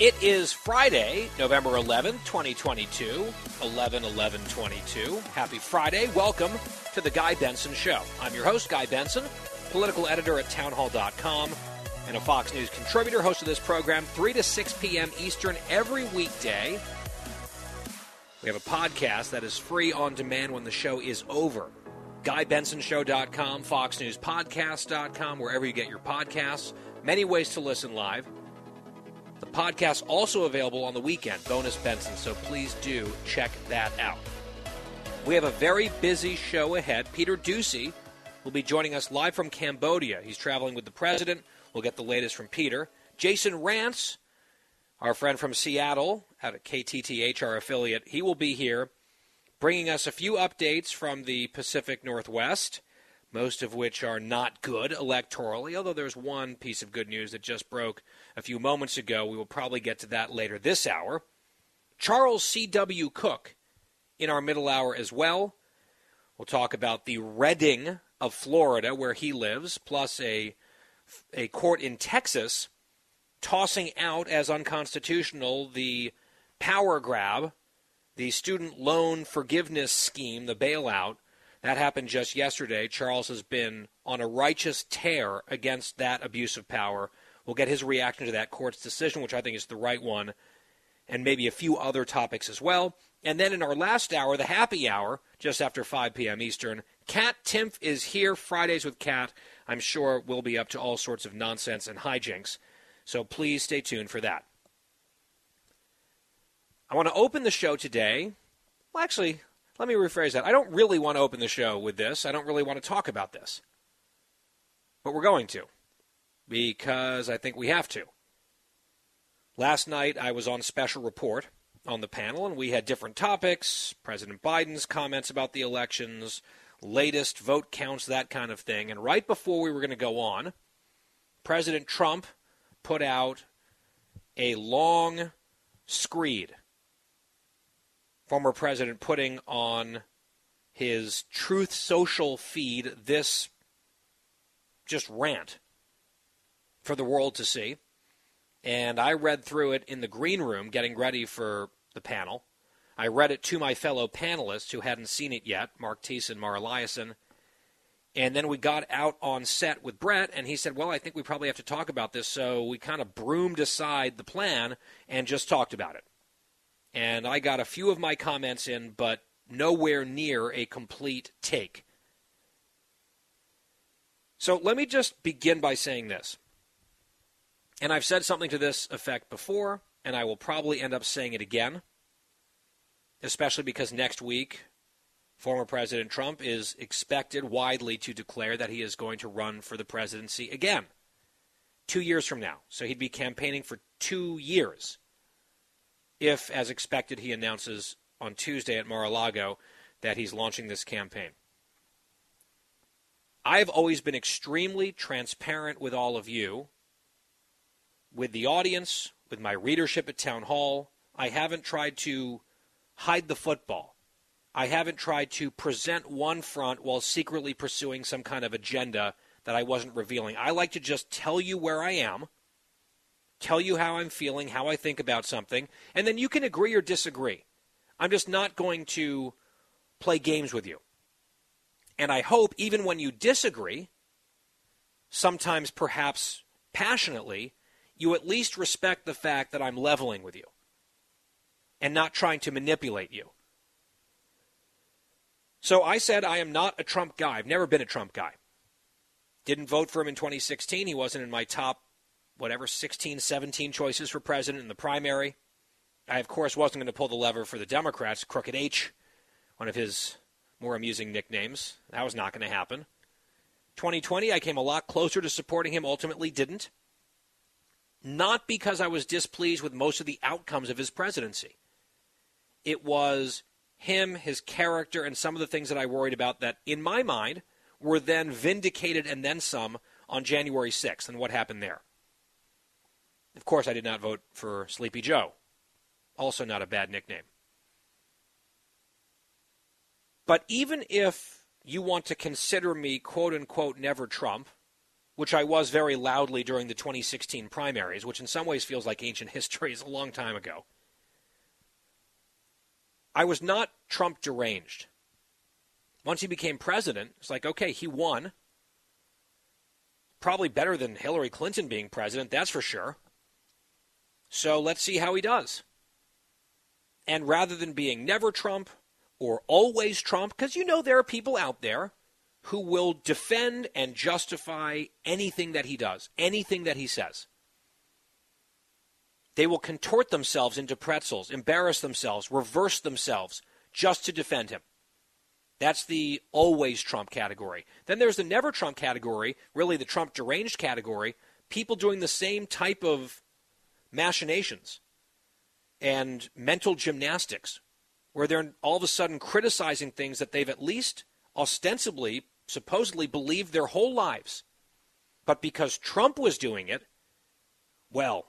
It is Friday, November 11th, 2022, 11 11 22. Happy Friday. Welcome to the Guy Benson Show. I'm your host, Guy Benson, political editor at townhall.com and a Fox News contributor, host of this program, 3 to 6 p.m. Eastern every weekday. We have a podcast that is free on demand when the show is over. GuyBensonShow.com, FoxNewsPodcast.com, wherever you get your podcasts. Many ways to listen live. The podcast also available on the weekend, Bonus Benson, so please do check that out. We have a very busy show ahead. Peter Doocy will be joining us live from Cambodia. He's traveling with the president. We'll get the latest from Peter. Jason Rantz, our friend from Seattle at KTTH, our affiliate, he will be here bringing us a few updates from the Pacific Northwest, most of which are not good electorally, although there's one piece of good news that just broke a few moments ago. We will probably get to that later this hour. Charles C.W. Cook in our middle hour as well. We'll talk about the Redding of Florida, where he lives, plus a, a court in Texas tossing out as unconstitutional the power grab, the student loan forgiveness scheme, the bailout. That happened just yesterday. Charles has been on a righteous tear against that abuse of power. We'll get his reaction to that court's decision, which I think is the right one, and maybe a few other topics as well. And then in our last hour, the happy hour, just after 5 p.m. Eastern, Kat Timpf is here. Fridays with Kat, I'm sure, will be up to all sorts of nonsense and hijinks. So please stay tuned for that. I want to open the show today. Well, actually, let me rephrase that. I don't really want to open the show with this. I don't really want to talk about this. But we're going to because I think we have to. Last night I was on special report on the panel and we had different topics President Biden's comments about the elections, latest vote counts, that kind of thing. And right before we were going to go on, President Trump put out a long screed. Former president putting on his Truth Social feed this just rant for the world to see. And I read through it in the green room getting ready for the panel. I read it to my fellow panelists who hadn't seen it yet, Mark Thiessen, Mara Liasson. And then we got out on set with Bret, and he said, Well, I think we probably have to talk about this. So we kind of broomed aside the plan and just talked about it. And I got a few of my comments in, but nowhere near a complete take. So let me just begin by saying this. And I've said something to this effect before, and I will probably end up saying it again, especially because next week, former President Trump is expected widely to declare that he is going to run for the presidency again, two years from now. So he'd be campaigning for two years if, as expected, he announces on Tuesday at Mar a Lago that he's launching this campaign. I've always been extremely transparent with all of you with the audience, with my readership at Town Hall. I haven't tried to hide the football. I haven't tried to present one front while secretly pursuing some kind of agenda that I wasn't revealing. I like to just tell you where I am, tell you how I'm feeling, how I think about something, and then you can agree or disagree. I'm just not going to play games with you. And I hope, even when you disagree, sometimes perhaps passionately, you at least respect the fact that I'm leveling with you and not trying to manipulate you. So I said I am not a Trump guy. I've never been a Trump guy. Didn't vote for him in 2016. He wasn't in my top, whatever, 16, 17 choices for president in the primary. I, of course, wasn't going to pull the lever for the Democrats. Crooked H, one of his more amusing nicknames. That was not going to happen. 2020, I came a lot closer to supporting him, ultimately didn't. Not because I was displeased with most of the outcomes of his presidency. It was him, his character, and some of the things that I worried about that, in my mind, were then vindicated and then some on January 6th and what happened there. Of course, I did not vote for Sleepy Joe. Also, not a bad nickname. But even if you want to consider me quote unquote never Trump, which I was very loudly during the 2016 primaries, which in some ways feels like ancient history, is a long time ago. I was not Trump deranged. Once he became president, it's like, okay, he won. Probably better than Hillary Clinton being president, that's for sure. So let's see how he does. And rather than being never Trump or always Trump, because you know there are people out there who will defend and justify anything that he does, anything that he says. They will contort themselves into pretzels, embarrass themselves, reverse themselves just to defend him. That's the always Trump category. Then there's the never Trump category, really the Trump deranged category, people doing the same type of machinations and mental gymnastics where they're all of a sudden criticizing things that they've at least ostensibly, supposedly believed their whole lives. But because Trump was doing it, well,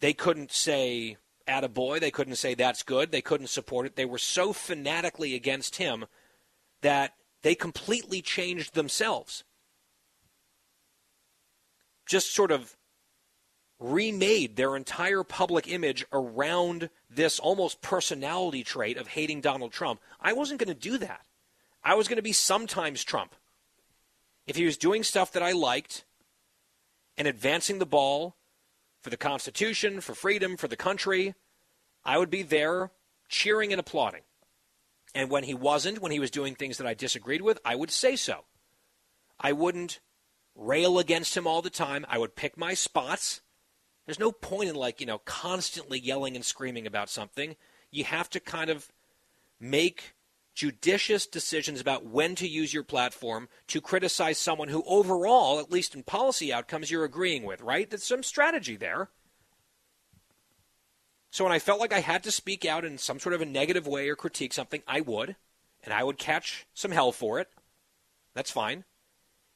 they couldn't say, attaboy, they couldn't say that's good, they couldn't support it. They were so fanatically against him that they completely changed themselves. Just sort of remade their entire public image around this almost personality trait of hating Donald Trump. I wasn't going to do that. I was going to be sometimes Trump. If he was doing stuff that I liked and advancing the ball for the Constitution, for freedom, for the country, I would be there cheering and applauding. And when he wasn't, when he was doing things that I disagreed with, I would say so. I wouldn't rail against him all the time. I would pick my spots there's no point in like, you know, constantly yelling and screaming about something. You have to kind of make judicious decisions about when to use your platform to criticize someone who overall, at least in policy outcomes, you're agreeing with, right? There's some strategy there. So when I felt like I had to speak out in some sort of a negative way or critique something, I would, and I would catch some hell for it. That's fine.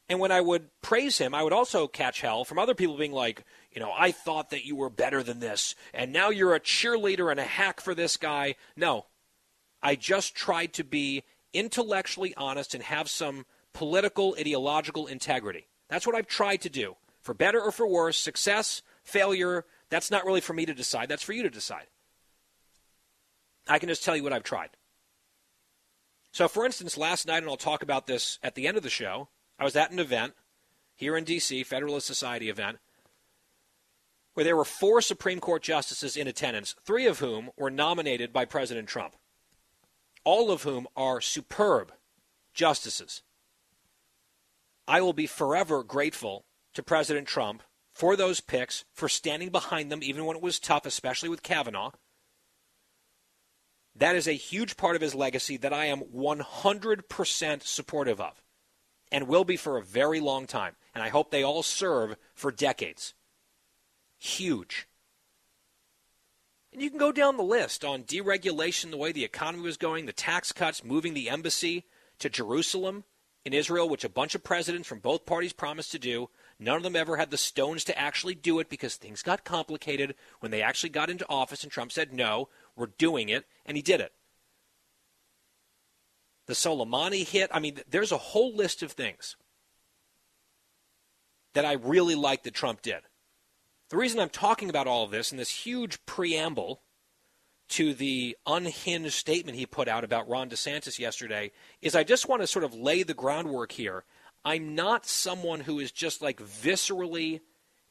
And when I would praise him, I would also catch hell from other people being like, you know, I thought that you were better than this, and now you're a cheerleader and a hack for this guy. No. I just tried to be intellectually honest and have some political, ideological integrity. That's what I've tried to do. For better or for worse, success, failure, that's not really for me to decide. That's for you to decide. I can just tell you what I've tried. So, for instance, last night, and I'll talk about this at the end of the show, I was at an event here in D.C., Federalist Society event, where there were four Supreme Court justices in attendance, three of whom were nominated by President Trump, all of whom are superb justices. I will be forever grateful to President Trump for those picks, for standing behind them even when it was tough, especially with Kavanaugh. That is a huge part of his legacy that I am 100% supportive of and will be for a very long time. And I hope they all serve for decades. Huge. And you can go down the list on deregulation, the way the economy was going, the tax cuts, moving the embassy to Jerusalem in Israel, which a bunch of presidents from both parties promised to do. None of them ever had the stones to actually do it because things got complicated when they actually got into office, and Trump said, no, we're doing it, and he did it the Soleimani hit. I mean, there's a whole list of things that I really like that Trump did. The reason I'm talking about all of this in this huge preamble to the unhinged statement he put out about Ron DeSantis yesterday is I just want to sort of lay the groundwork here. I'm not someone who is just like viscerally,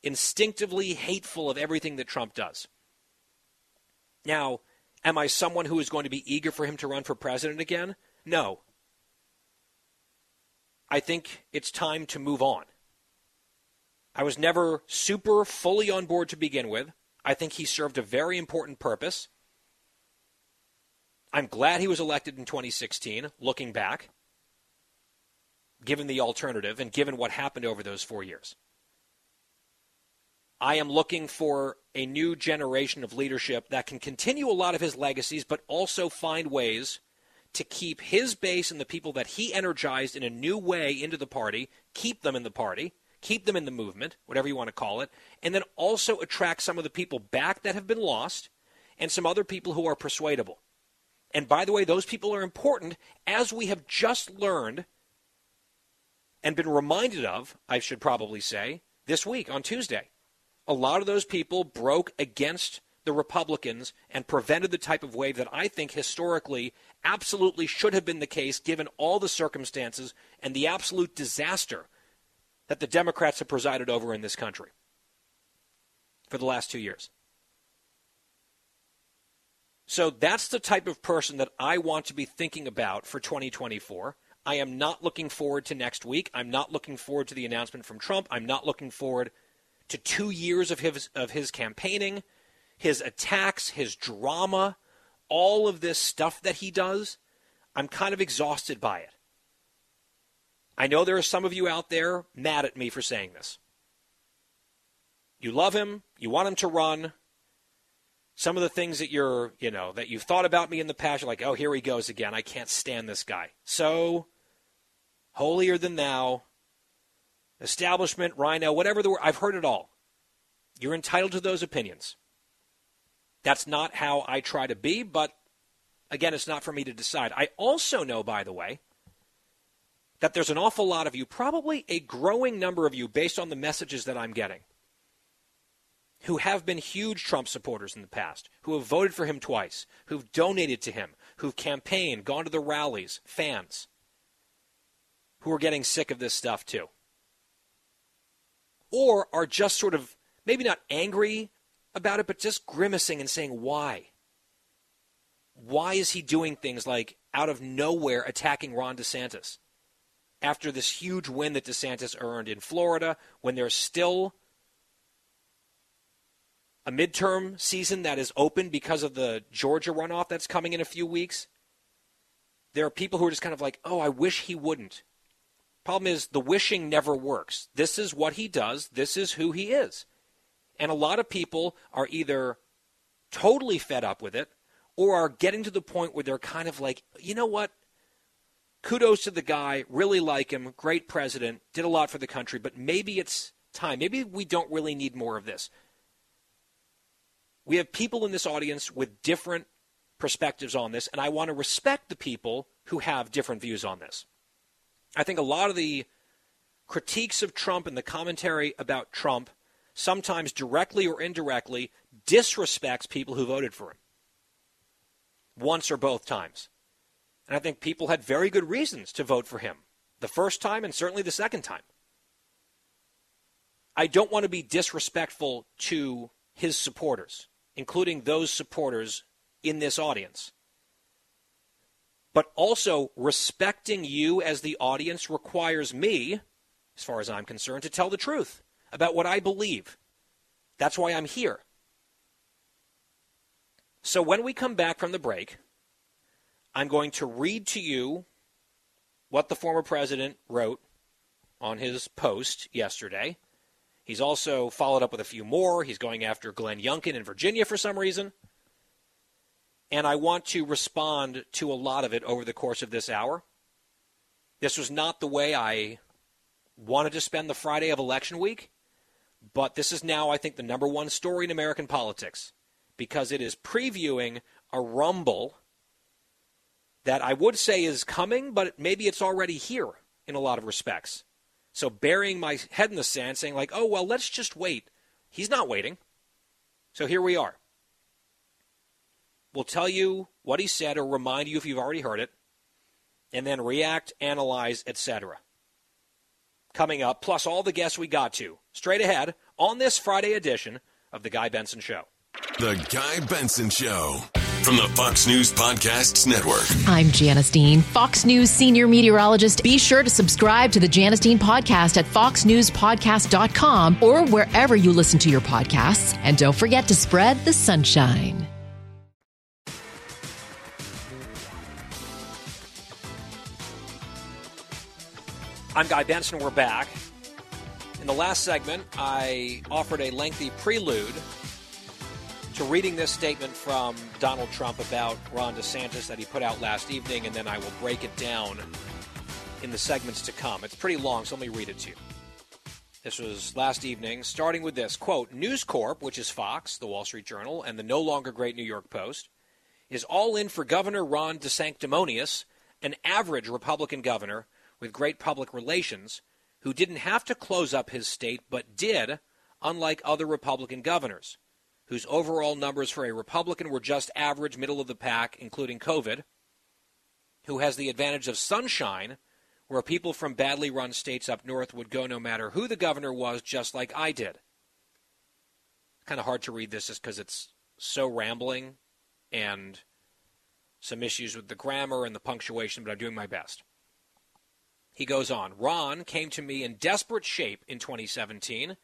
instinctively hateful of everything that Trump does. Now, am I someone who is going to be eager for him to run for president again? No. I think it's time to move on. I was never super fully on board to begin with. I think he served a very important purpose. I'm glad he was elected in 2016, looking back. given the alternative and given what happened over those four years. I am looking for a new generation of leadership that can continue a lot of his legacies, but also find ways to keep his base and the people that he energized in a new way into the party, keep them in the party, keep them in the movement, whatever you want to call it, and then also attract some of the people back that have been lost and some other people who are persuadable. And by the way, those people are important, as we have just learned and been reminded of, I should probably say, this week on Tuesday a lot of those people broke against the Republicans and prevented the type of wave that I think historically absolutely should have been the case given all the circumstances and the absolute disaster that the Democrats have presided over in this country for the last two years. So that's the type of person that I want to be thinking about for 2024. I am not looking forward to next week. I'm not looking forward to the announcement from Trump. I'm not looking forward to two years of his of his campaigning, his attacks, his drama, all of this stuff that he does, I'm kind of exhausted by it. I know there are some of you out there mad at me for saying this. You love him, you want him to run. Some of the things that you're, you know, that you've thought about me in the past, you're like, oh, here he goes again. I can't stand this guy. So, holier than thou, establishment, RINO, whatever the word. I've heard it all. You're entitled to those opinions. That's not how I try to be, but again, it's not for me to decide. I also know, by the way, that there's an awful lot of you, probably a growing number of you, based on the messages that I'm getting, who have been huge Trump supporters in the past, who have voted for him twice, who've donated to him, who've campaigned, gone to the rallies, fans, who are getting sick of this stuff too or are just sort of maybe not angry about it, but just grimacing and saying, why? Why is he doing things like out of nowhere attacking Ron DeSantis after this huge win that DeSantis earned in Florida when there's still a midterm season that is open because of the Georgia runoff that's coming in a few weeks? There are people who are just kind of like, oh, I wish he wouldn't. Problem is, the wishing never works. This is what he does, this is who he is. And a lot of people are either totally fed up with it or are getting to the point where they're kind of like, you know what? Kudos to the guy, really like him, great president, did a lot for the country, but maybe it's time. Maybe we don't really need more of this. We have people in this audience with different perspectives on this, and I want to respect the people who have different views on this. I think a lot of the critiques of Trump and the commentary about Trump, sometimes directly or indirectly, disrespects people who voted for him once or both times. And I think people had very good reasons to vote for him the first time and certainly the second time. I don't want to be disrespectful to his supporters, including those supporters in this audience. But also, respecting you as the audience requires me, as far as I'm concerned, to tell the truth about what I believe. That's why I'm here. So when we come back from the break, I'm going to read to you what the former president wrote on his post yesterday. He's also followed up with a few more. He's going after Glenn Youngkin in Virginia for some reason and I want to respond to a lot of it over the course of this hour. This was not the way I wanted to spend the Friday of election week, but this is now, I think, the number one story in American politics because it is previewing a rumble that I would say is coming, but maybe it's already here in a lot of respects. So burying my head in the sand, saying, like, oh, well, let's just wait. He's not waiting. So here we are We'll tell you what he said or remind you if you've already heard it, and then react, analyze, etc. Coming up, plus all the guests we got to, straight ahead on this Friday edition of The Guy Benson Show. The Guy Benson Show. From the Fox News Podcasts Network. I'm Janice Dean, Fox News senior meteorologist. Be sure to subscribe to the Janice Dean podcast at foxnewspodcast.com or wherever you listen to your podcasts. And don't forget to spread the sunshine. I'm Guy Benson. We're back. In the last segment, I offered a lengthy prelude to reading this statement from Donald Trump about Ron DeSantis that he put out last evening, and then I will break it down in the segments to come. It's pretty long, so let me read it to you. This was last evening, starting with this quote News Corp, which is Fox, the Wall Street Journal, and the no longer great New York Post, is all in for Governor Ron DeSanctimonious, an average Republican governor with great public relations who didn't have to close up his state but did, unlike other Republican governors, whose overall numbers for a Republican were just average, middle of the pack, including COVID, who has the advantage of sunshine, where people from badly run states up north would go no matter who the governor was, just like I did. Kind of hard to read this just because it's so rambling and some issues with the grammar and the punctuation, but I'm doing my best. He goes on Ron came to me in desperate shape in 2017.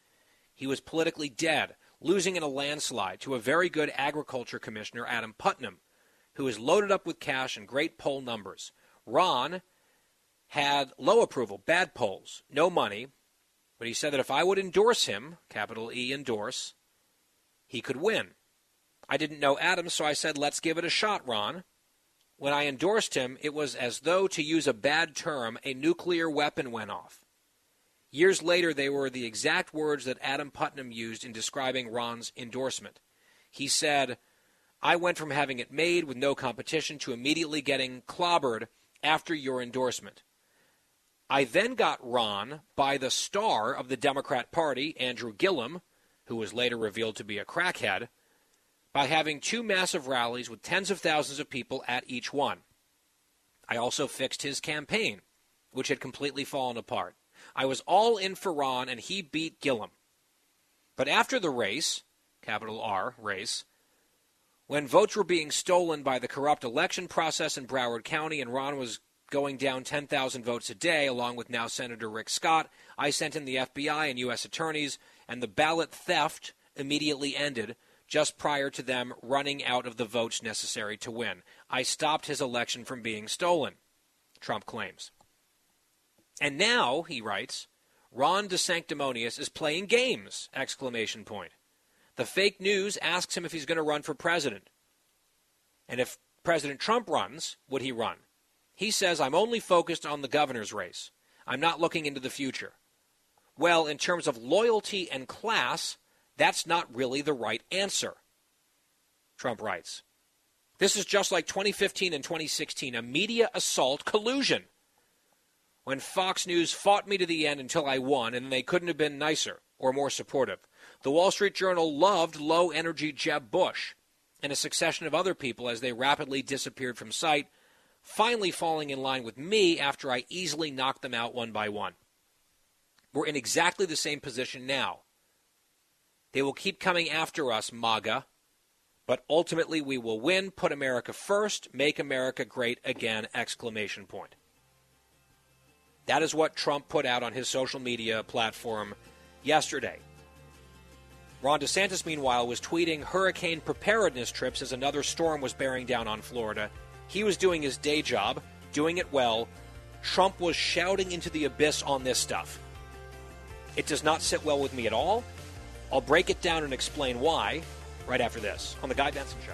He was politically dead, losing in a landslide to a very good agriculture commissioner, Adam Putnam, who is loaded up with cash and great poll numbers. Ron had low approval, bad polls, no money, but he said that if I would endorse him, capital E endorse, he could win. I didn't know Adam, so I said, let's give it a shot, Ron. When I endorsed him, it was as though, to use a bad term, a nuclear weapon went off. Years later, they were the exact words that Adam Putnam used in describing Ron's endorsement. He said, I went from having it made with no competition to immediately getting clobbered after your endorsement. I then got Ron by the star of the Democrat Party, Andrew Gillum, who was later revealed to be a crackhead, by having two massive rallies with tens of thousands of people at each one. I also fixed his campaign, which had completely fallen apart. I was all in for Ron, and he beat Gillum. But after the race, capital R, race, when votes were being stolen by the corrupt election process in Broward County and Ron was going down 10,000 votes a day, along with now Senator Rick Scott, I sent in the FBI and U.S. attorneys, and the ballot theft immediately ended just prior to them running out of the votes necessary to win. I stopped his election from being stolen, Trump claims. And now, he writes, Ron DeSanctimonious is playing games! Exclamation point. The fake news asks him if he's going to run for president. And if President Trump runs, would he run? He says, I'm only focused on the governor's race. I'm not looking into the future. Well, in terms of loyalty and class, that's not really the right answer, Trump writes. This is just like 2015 and 2016, a media assault collusion. When Fox News fought me to the end until I won, and they couldn't have been nicer or more supportive. The Wall Street Journal loved low energy Jeb Bush and a succession of other people as they rapidly disappeared from sight, finally falling in line with me after I easily knocked them out one by one. We're in exactly the same position now. They will keep coming after us, MAGA, but ultimately we will win, put America first, make America great again, exclamation point. That is what Trump put out on his social media platform yesterday. Ron DeSantis, meanwhile, was tweeting hurricane preparedness trips as another storm was bearing down on Florida. He was doing his day job, doing it well. Trump was shouting into the abyss on this stuff. It does not sit well with me at all. I'll break it down and explain why right after this on The Guy Benson Show.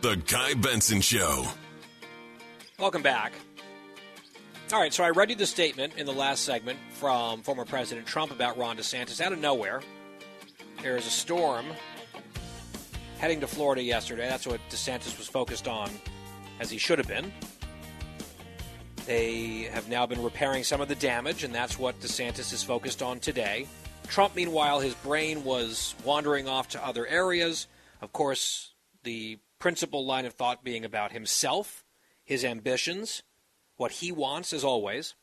The Guy Benson Show. Welcome back. All right, so I read you the statement in the last segment from former President Trump about Ron DeSantis out of nowhere. There is a storm heading to Florida yesterday. That's what DeSantis was focused on, as he should have been. They have now been repairing some of the damage, and that's what DeSantis is focused on today. Trump, meanwhile, his brain was wandering off to other areas. Of course, the principal line of thought being about himself, his ambitions, what he wants, as always.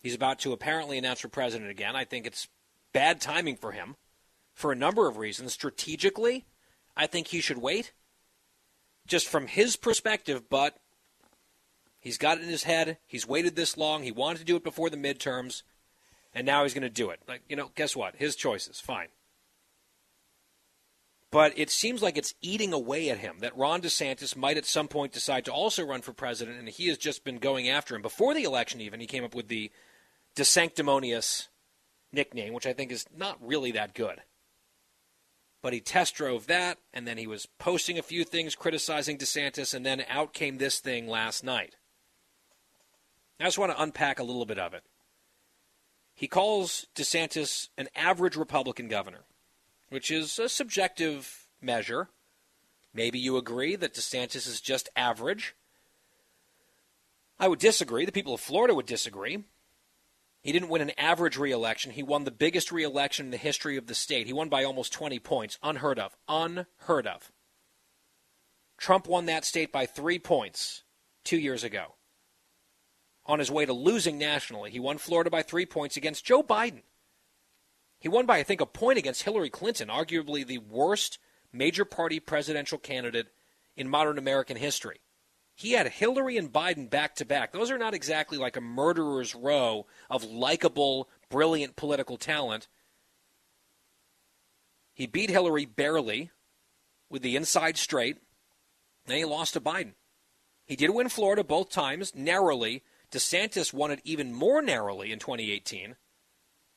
He's about to apparently announce for president again. I think it's bad timing for him for a number of reasons. Strategically, I think he should wait, just from his perspective, but he's got it in his head. He's waited this long. He wanted to do it before the midterms, and now he's going to do it. Like, you know, guess what? His choices. Fine. But it seems like it's eating away at him that Ron DeSantis might at some point decide to also run for president, and he has just been going after him. Before the election, even, he came up with the DeSanctimonious nickname, which I think is not really that good. But he test drove that, and then he was posting a few things criticizing DeSantis, and then out came this thing last night. I just want to unpack a little bit of it. He calls DeSantis an average Republican governor which is a subjective measure. Maybe you agree that DeSantis is just average. I would disagree. The people of Florida would disagree. He didn't win an average reelection. He won the biggest reelection in the history of the state. He won by almost 20 points. Unheard of. Unheard of. Trump won that state by three points two years ago. On his way to losing nationally, he won Florida by three points against Joe Biden. He won by, I think, a point against Hillary Clinton, arguably the worst major party presidential candidate in modern American history. He had Hillary and Biden back to back. Those are not exactly like a murderer's row of likable, brilliant political talent. He beat Hillary barely with the inside straight, Then he lost to Biden. He did win Florida both times, narrowly. DeSantis won it even more narrowly in 2018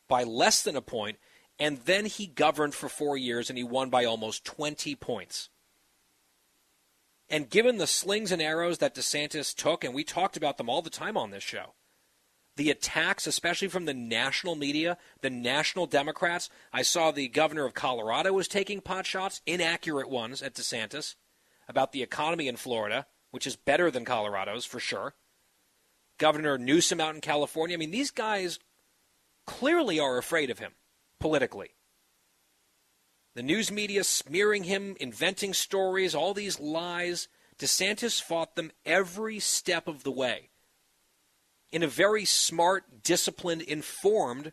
by less than a point, and then he governed for four years and he won by almost 20 points. And given the slings and arrows that DeSantis took, and we talked about them all the time on this show, the attacks, especially from the national media, the national Democrats. I saw the governor of Colorado was taking pot shots, inaccurate ones, at DeSantis about the economy in Florida, which is better than Colorado's for sure. Governor Newsom out in California. I mean, these guys clearly are afraid of him politically. The news media smearing him, inventing stories, all these lies. DeSantis fought them every step of the way in a very smart, disciplined, informed,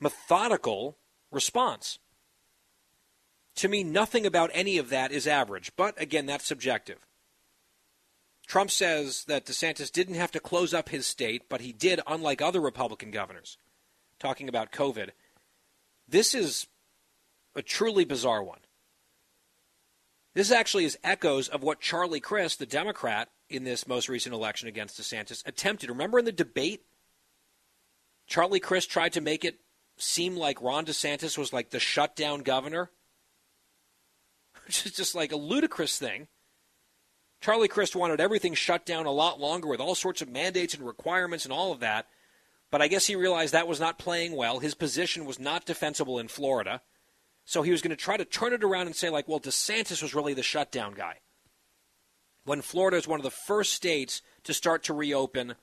methodical response. To me, nothing about any of that is average, but again, that's subjective. Trump says that DeSantis didn't have to close up his state, but he did, unlike other Republican governors. Talking about COVID. This is a truly bizarre one. This actually is echoes of what Charlie Crist, the Democrat, in this most recent election against DeSantis, attempted. Remember in the debate, Charlie Crist tried to make it seem like Ron DeSantis was like the shutdown governor, which is just like a ludicrous thing. Charlie Crist wanted everything shut down a lot longer with all sorts of mandates and requirements and all of that. But I guess he realized that was not playing well. His position was not defensible in Florida. So he was going to try to turn it around and say, like, well, DeSantis was really the shutdown guy. When Florida is one of the first states to start to reopen,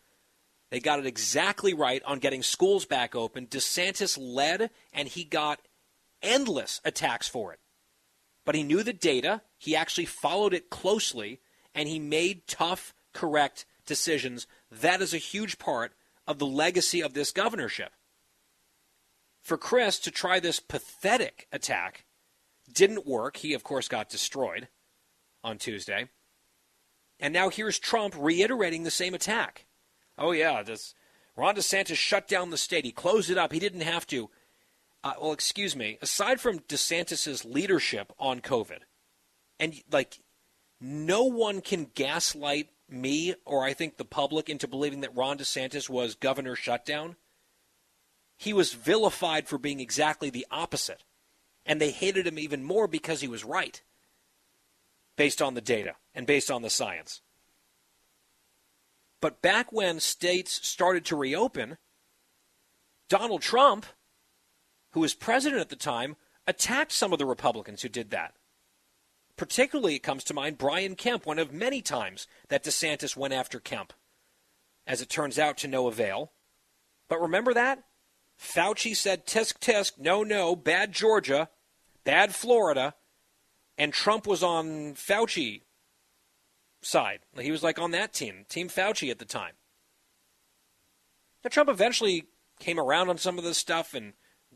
they got it exactly right on getting schools back open. DeSantis led, and he got endless attacks for it. But he knew the data, he actually followed it closely, and he made tough, correct decisions. That is a huge part of the legacy of this governorship. For Crist to try this pathetic attack didn't work. He, of course, got destroyed on Tuesday. And now here's Trump reiterating the same attack. Oh, yeah, this, Ron DeSantis shut down the state. He closed it up. He didn't have to. Uh, well, excuse me. Aside from DeSantis's leadership on COVID, and like no one can gaslight me or I think the public into believing that Ron DeSantis was governor shutdown. He was vilified for being exactly the opposite. And they hated him even more because he was right, based on the data and based on the science. But back when states started to reopen, Donald Trump, who was president at the time, attacked some of the Republicans who did that. Particularly, it comes to mind Brian Kemp, one of many times that DeSantis went after Kemp. As it turns out, to no avail. But remember that? Fauci said tisk tisk, no, no, bad Georgia, bad Florida. And Trump was on Fauci side. He was like on that team, Team Fauci at the time. Now, Trump eventually came around on some of this stuff and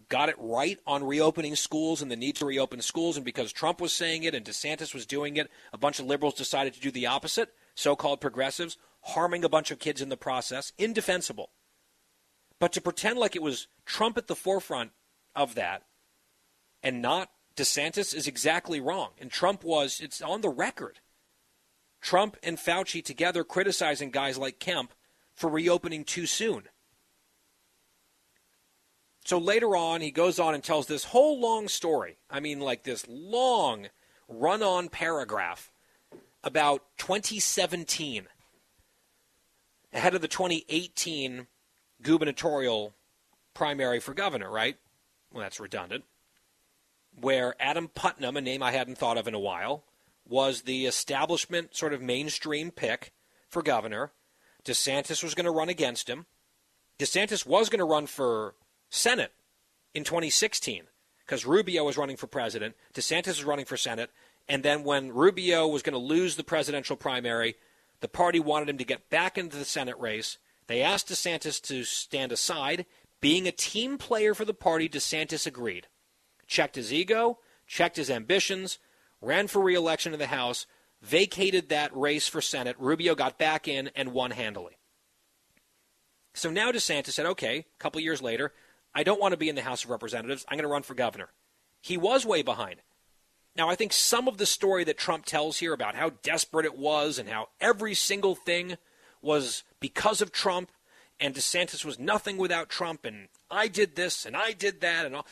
got it right on reopening schools and the need to reopen schools. And because Trump was saying it and DeSantis was doing it, a bunch of liberals decided to do the opposite, so called progressives, harming a bunch of kids in the process. Indefensible. But to pretend like it was Trump at the forefront of that and not DeSantis is exactly wrong. And Trump was, it's on the record. Trump and Fauci together criticizing guys like Kemp for reopening too soon. So later on, he goes on and tells this whole long story. I mean, like this long run on paragraph about 2017, ahead of the 2018 gubernatorial primary for governor, right? Well, that's redundant. Where Adam Putnam, a name I hadn't thought of in a while, was the establishment sort of mainstream pick for governor. DeSantis was going to run against him. DeSantis was going to run for Senate in 2016 because Rubio was running for president, DeSantis was running for Senate, and then when Rubio was going to lose the presidential primary, the party wanted him to get back into the Senate race. They asked DeSantis to stand aside. Being a team player for the party, DeSantis agreed. Checked his ego, checked his ambitions, ran for reelection in the House, vacated that race for Senate. Rubio got back in and won handily. So now DeSantis said, okay, a couple years later, I don't want to be in the House of Representatives. I'm going to run for governor. He was way behind. Now, I think some of the story that Trump tells here about how desperate it was and how every single thing was because of Trump and DeSantis was nothing without Trump and I did this and I did that and all.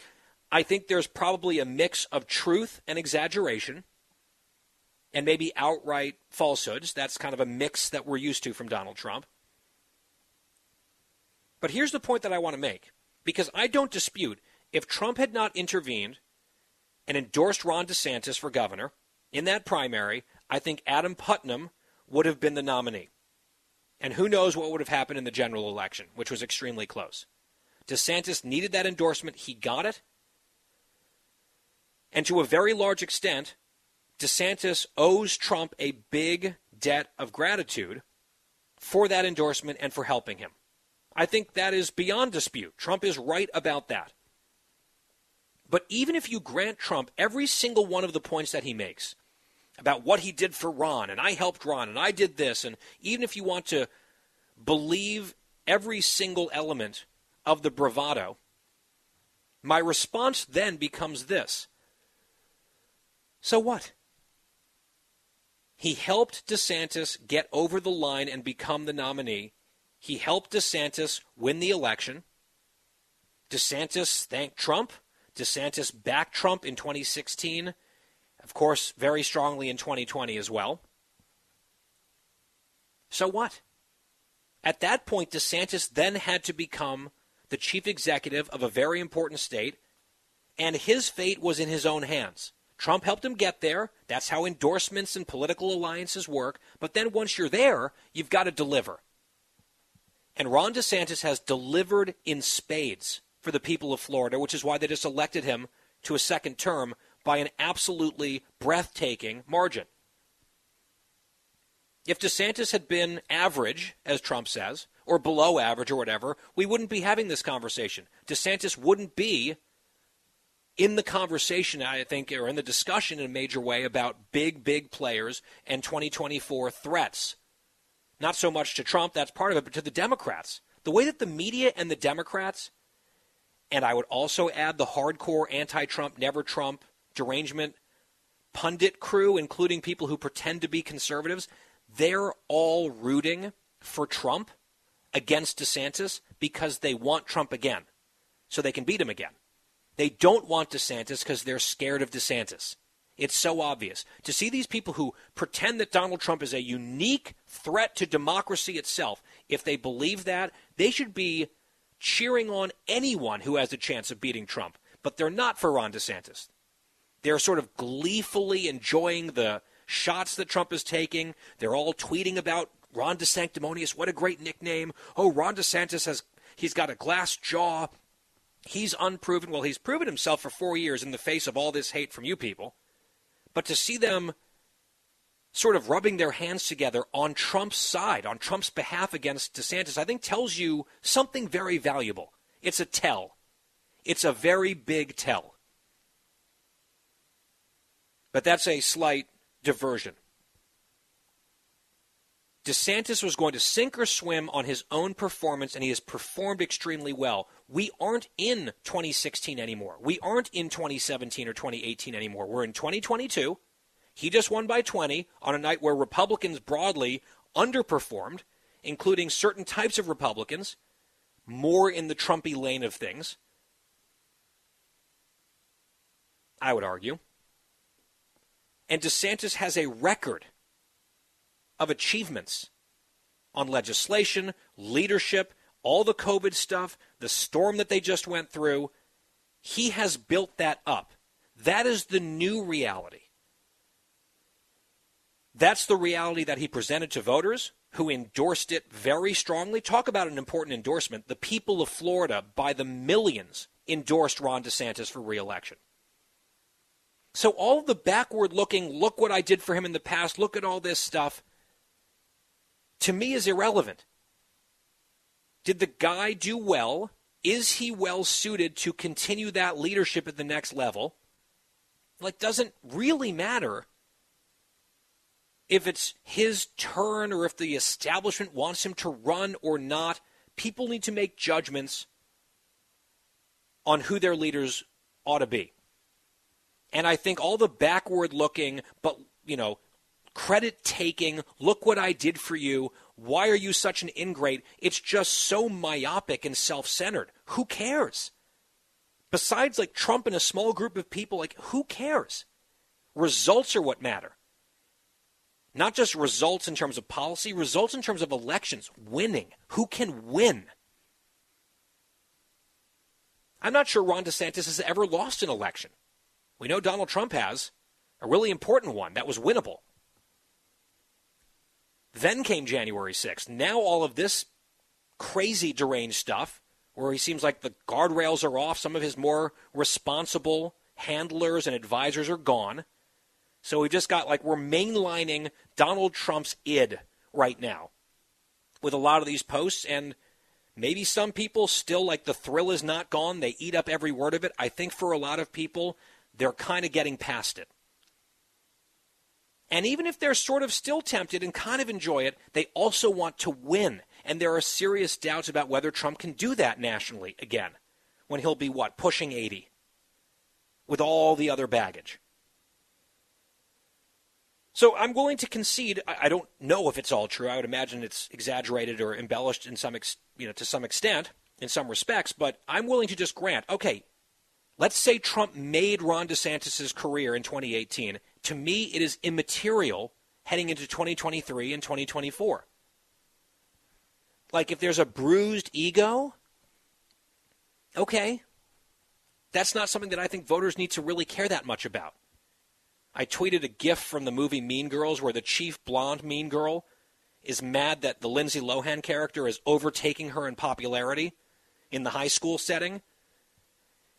I think there's probably a mix of truth and exaggeration and maybe outright falsehoods. That's kind of a mix that we're used to from Donald Trump. But here's the point that I want to make because I don't dispute if Trump had not intervened and endorsed Ron DeSantis for governor in that primary, I think Adam Putnam would have been the nominee. And who knows what would have happened in the general election, which was extremely close. DeSantis needed that endorsement. He got it. And to a very large extent, DeSantis owes Trump a big debt of gratitude for that endorsement and for helping him. I think that is beyond dispute. Trump is right about that. But even if you grant Trump every single one of the points that he makes about what he did for Ron, and I helped Ron, and I did this, and even if you want to believe every single element of the bravado, my response then becomes this So what? He helped DeSantis get over the line and become the nominee. He helped DeSantis win the election. DeSantis thanked Trump. DeSantis backed Trump in 2016. Of course, very strongly in 2020 as well. So what? At that point, DeSantis then had to become the chief executive of a very important state, and his fate was in his own hands. Trump helped him get there. That's how endorsements and political alliances work. But then once you're there, you've got to deliver. And Ron DeSantis has delivered in spades for the people of Florida, which is why they just elected him to a second term by an absolutely breathtaking margin. If DeSantis had been average, as Trump says, or below average or whatever, we wouldn't be having this conversation. DeSantis wouldn't be in the conversation, I think, or in the discussion in a major way about big, big players and 2024 threats not so much to Trump, that's part of it, but to the Democrats. The way that the media and the Democrats, and I would also add the hardcore anti Trump, never Trump, derangement pundit crew, including people who pretend to be conservatives, they're all rooting for Trump against DeSantis because they want Trump again, so they can beat him again. They don't want DeSantis because they're scared of DeSantis. It's so obvious. To see these people who pretend that Donald Trump is a unique threat to democracy itself, if they believe that, they should be cheering on anyone who has a chance of beating Trump. But they're not for Ron DeSantis. They're sort of gleefully enjoying the shots that Trump is taking. They're all tweeting about Ron DeSanctimonious. What a great nickname. Oh, Ron DeSantis has he's got a glass jaw. He's unproven. Well, he's proven himself for four years in the face of all this hate from you people. But to see them sort of rubbing their hands together on Trump's side, on Trump's behalf against DeSantis, I think tells you something very valuable. It's a tell. It's a very big tell. But that's a slight diversion. DeSantis was going to sink or swim on his own performance, and he has performed extremely well. We aren't in 2016 anymore. We aren't in 2017 or 2018 anymore. We're in 2022. He just won by 20 on a night where Republicans broadly underperformed, including certain types of Republicans, more in the Trumpy lane of things. I would argue. And DeSantis has a record of achievements on legislation, leadership, all the COVID stuff, the storm that they just went through. He has built that up. That is the new reality. That's the reality that he presented to voters who endorsed it very strongly. Talk about an important endorsement. The people of Florida, by the millions, endorsed Ron DeSantis for reelection. So all the backward looking, look what I did for him in the past, look at all this stuff, to me is irrelevant. Did the guy do well? Is he well suited to continue that leadership at the next level? Like, doesn't really matter if it's his turn or if the establishment wants him to run or not. People need to make judgments on who their leaders ought to be. And I think all the backward looking, but, you know, credit taking, look what I did for you, why are you such an ingrate? It's just so myopic and self centered. Who cares? Besides, like Trump and a small group of people, like, who cares? Results are what matter. Not just results in terms of policy, results in terms of elections, winning. Who can win? I'm not sure Ron DeSantis has ever lost an election. We know Donald Trump has a really important one that was winnable. Then came January 6th. Now all of this crazy deranged stuff where he seems like the guardrails are off, some of his more responsible handlers and advisors are gone. So we've just got like we're mainlining Donald Trump's id right now with a lot of these posts and maybe some people still like the thrill is not gone. They eat up every word of it. I think for a lot of people, they're kind of getting past it. And even if they're sort of still tempted and kind of enjoy it, they also want to win. And there are serious doubts about whether Trump can do that nationally again when he'll be, what, pushing 80 with all the other baggage. So I'm willing to concede. I don't know if it's all true. I would imagine it's exaggerated or embellished in some, ex, you know, to some extent in some respects. But I'm willing to just grant. Okay, Let's say Trump made Ron DeSantis' career in 2018. To me, it is immaterial heading into 2023 and 2024. Like, if there's a bruised ego, okay. That's not something that I think voters need to really care that much about. I tweeted a GIF from the movie Mean Girls where the chief blonde mean girl is mad that the Lindsay Lohan character is overtaking her in popularity in the high school setting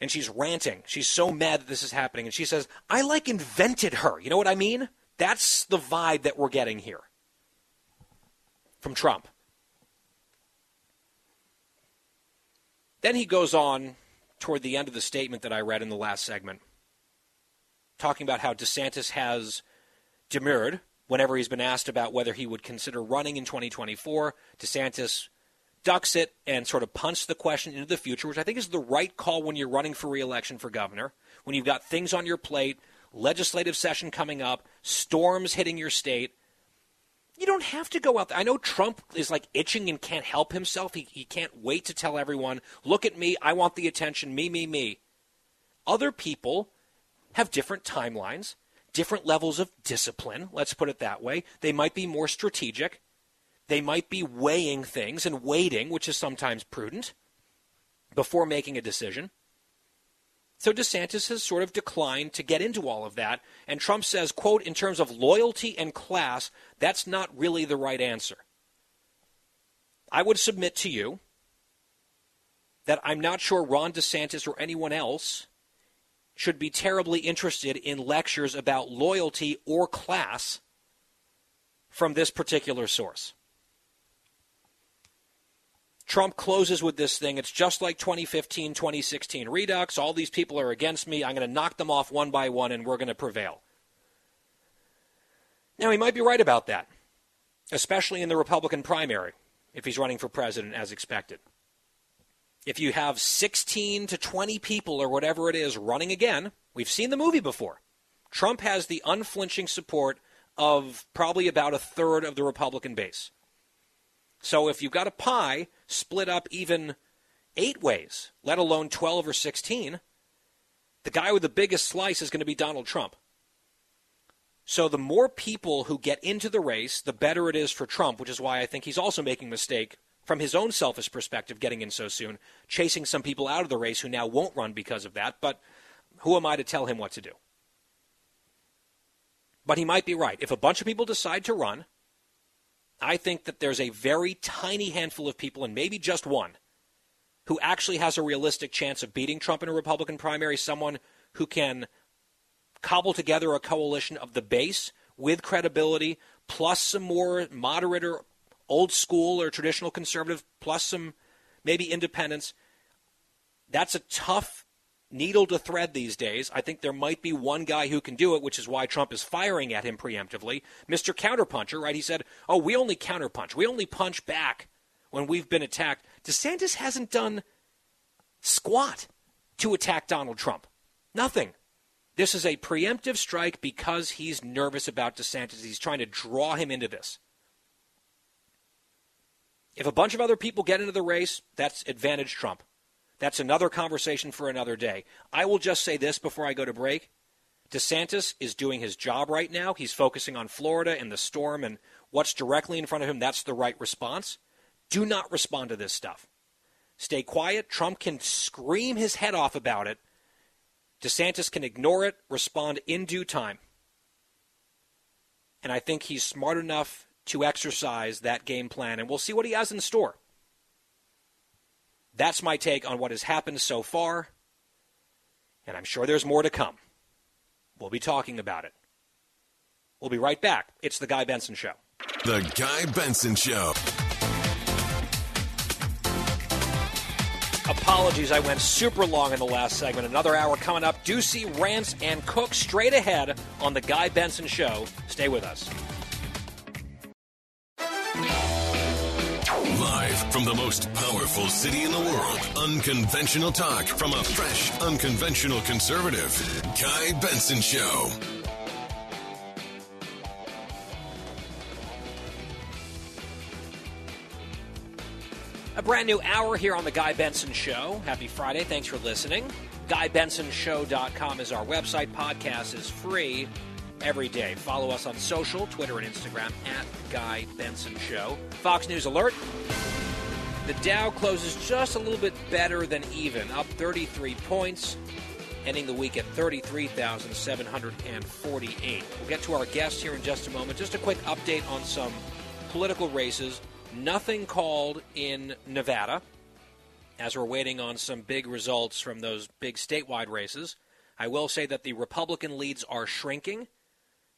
and she's ranting. She's so mad that this is happening. And she says, I like invented her. You know what I mean? That's the vibe that we're getting here from Trump. Then he goes on toward the end of the statement that I read in the last segment, talking about how DeSantis has demurred whenever he's been asked about whether he would consider running in 2024. DeSantis ducks it and sort of punts the question into the future, which I think is the right call when you're running for reelection for governor, when you've got things on your plate, legislative session coming up, storms hitting your state. You don't have to go out there. I know Trump is like itching and can't help himself. He, he can't wait to tell everyone, look at me, I want the attention, me, me, me. Other people have different timelines, different levels of discipline, let's put it that way. They might be more strategic. They might be weighing things and waiting, which is sometimes prudent, before making a decision. So DeSantis has sort of declined to get into all of that. And Trump says, quote, in terms of loyalty and class, that's not really the right answer. I would submit to you that I'm not sure Ron DeSantis or anyone else should be terribly interested in lectures about loyalty or class from this particular source. Trump closes with this thing. It's just like 2015, 2016 Redux. All these people are against me. I'm going to knock them off one by one, and we're going to prevail. Now, he might be right about that, especially in the Republican primary, if he's running for president as expected. If you have 16 to 20 people or whatever it is running again, we've seen the movie before. Trump has the unflinching support of probably about a third of the Republican base. So if you've got a pie split up even eight ways, let alone 12 or 16, the guy with the biggest slice is going to be Donald Trump. So the more people who get into the race, the better it is for Trump, which is why I think he's also making a mistake from his own selfish perspective getting in so soon, chasing some people out of the race who now won't run because of that, but who am I to tell him what to do? But he might be right. If a bunch of people decide to run, I think that there's a very tiny handful of people, and maybe just one, who actually has a realistic chance of beating Trump in a Republican primary, someone who can cobble together a coalition of the base with credibility, plus some more moderate or old school or traditional conservative plus some maybe independents. That's a tough needle to thread these days. I think there might be one guy who can do it, which is why Trump is firing at him preemptively. Mr. Counterpuncher, right? He said, oh, we only counterpunch. We only punch back when we've been attacked. DeSantis hasn't done squat to attack Donald Trump. Nothing. This is a preemptive strike because he's nervous about DeSantis. He's trying to draw him into this. If a bunch of other people get into the race, that's advantage Trump. That's another conversation for another day. I will just say this before I go to break. DeSantis is doing his job right now. He's focusing on Florida and the storm and what's directly in front of him. That's the right response. Do not respond to this stuff. Stay quiet. Trump can scream his head off about it. DeSantis can ignore it, respond in due time. And I think he's smart enough to exercise that game plan, and we'll see what he has in store. That's my take on what has happened so far, and I'm sure there's more to come. We'll be talking about it. We'll be right back. It's The Guy Benson Show. The Guy Benson Show. Apologies, I went super long in the last segment. Another hour coming up. Doocy Rantz and cooks straight ahead on The Guy Benson Show. Stay with us. Live from the most powerful city in the world, unconventional talk from a fresh, unconventional conservative. Guy Benson Show. A brand new hour here on The Guy Benson Show. Happy Friday. Thanks for listening. GuyBensonShow.com is our website. Podcast is free every day. Follow us on social, Twitter and Instagram at Guy Benson Show. Fox News Alert. The Dow closes just a little bit better than even, up 33 points, ending the week at 33,748. We'll get to our guests here in just a moment. Just a quick update on some political races. Nothing called in Nevada, as we're waiting on some big results from those big statewide races. I will say that the Republican leads are shrinking.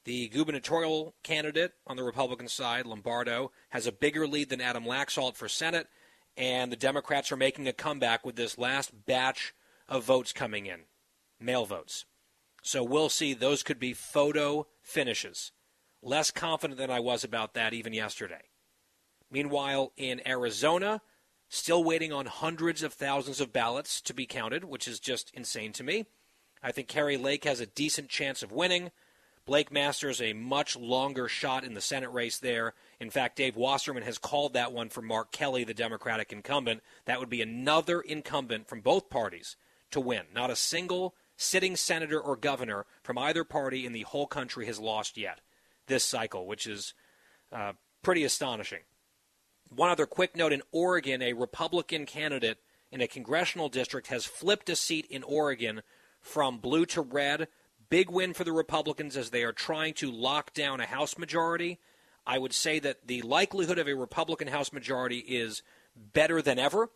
The gubernatorial candidate on the Republican side, Lombardo, has a bigger lead than Adam Laxalt for Senate, and the Democrats are making a comeback with this last batch of votes coming in, mail votes. So we'll see. Those could be photo finishes. Less confident than I was about that even yesterday. Meanwhile, in Arizona, still waiting on hundreds of thousands of ballots to be counted, which is just insane to me. I think Kari Lake has a decent chance of winning. Blake Masters a much longer shot in the Senate race there. In fact, Dave Wasserman has called that one for Mark Kelly, the Democratic incumbent. That would be another incumbent from both parties to win. Not a single sitting senator or governor from either party in the whole country has lost yet this cycle, which is uh, pretty astonishing. One other quick note in Oregon, a Republican candidate in a congressional district has flipped a seat in Oregon from blue to red Big win for the Republicans as they are trying to lock down a House majority. I would say that the likelihood of a Republican House majority is better than ever.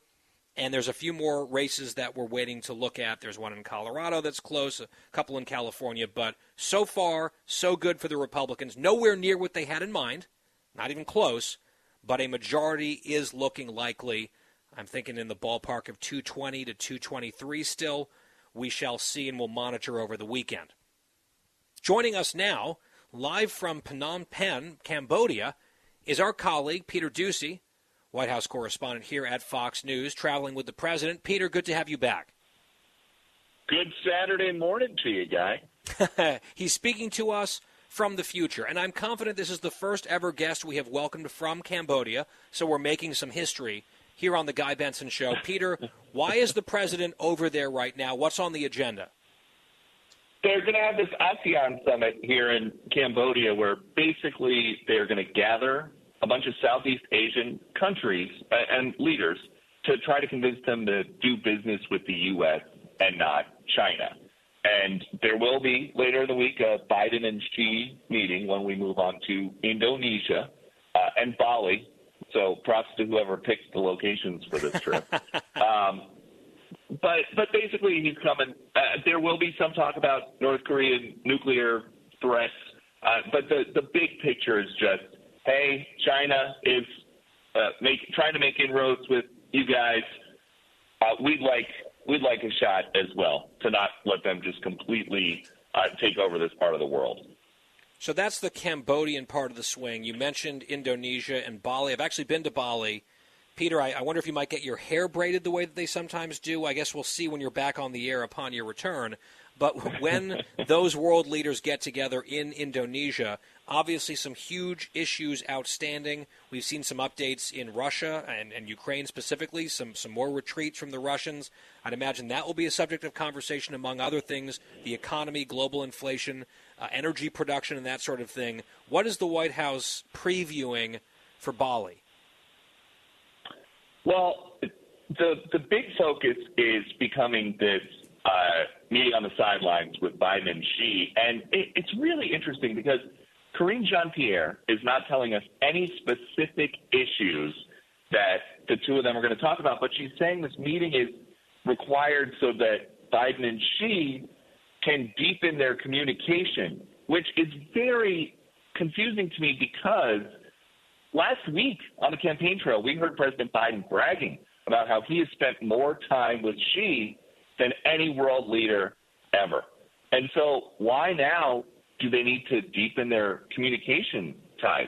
And there's a few more races that we're waiting to look at. There's one in Colorado that's close, a couple in California. But so far, so good for the Republicans. Nowhere near what they had in mind, not even close, but a majority is looking likely. I'm thinking in the ballpark of 220 to 223 still. We shall see and we'll monitor over the weekend. Joining us now, live from Phnom Penh, Cambodia, is our colleague Peter Doocy, White House correspondent here at Fox News, traveling with the president. Peter, good to have you back. Good Saturday morning to you, guy. He's speaking to us from the future, and I'm confident this is the first ever guest we have welcomed from Cambodia, so we're making some history here on the Guy Benson Show. Peter, why is the president over there right now? What's on the agenda? They're going to have this ASEAN summit here in Cambodia where basically they're going to gather a bunch of Southeast Asian countries uh, and leaders to try to convince them to do business with the U.S. and not China. And there will be later in the week a Biden and Xi meeting when we move on to Indonesia uh, and Bali. So props to whoever picked the locations for this trip. um, but but basically he's coming. Uh, there will be some talk about North Korean nuclear threats, uh, but the the big picture is just hey, China is uh, make, trying to make inroads with you guys. Uh, we'd like we'd like a shot as well to not let them just completely uh, take over this part of the world. So that's the Cambodian part of the swing. You mentioned Indonesia and Bali. I've actually been to Bali. Peter, I, I, wonder if you might get your hair braided the way that they sometimes do. I guess we'll see when you're back on the air upon your return. But when those world leaders get together in Indonesia, obviously some huge issues outstanding. We've seen some updates in Russia and, and Ukraine specifically, some, some more retreats from the Russians. I'd imagine that will be a subject of conversation, among other things the economy, global inflation, uh, energy production, and that sort of thing. What is the White House previewing for Bali? Well, the the big focus is becoming this uh, meeting on the sidelines with Biden and Xi. And it, it's really interesting because Karine Jean Pierre is not telling us any specific issues that the two of them are going to talk about, but she's saying this meeting is required so that Biden and Xi can deepen their communication, which is very confusing to me because last week on the campaign trail, we heard President Biden bragging about how he has spent more time with Xi than any world leader ever. And so, why now do they need to deepen their communication ties?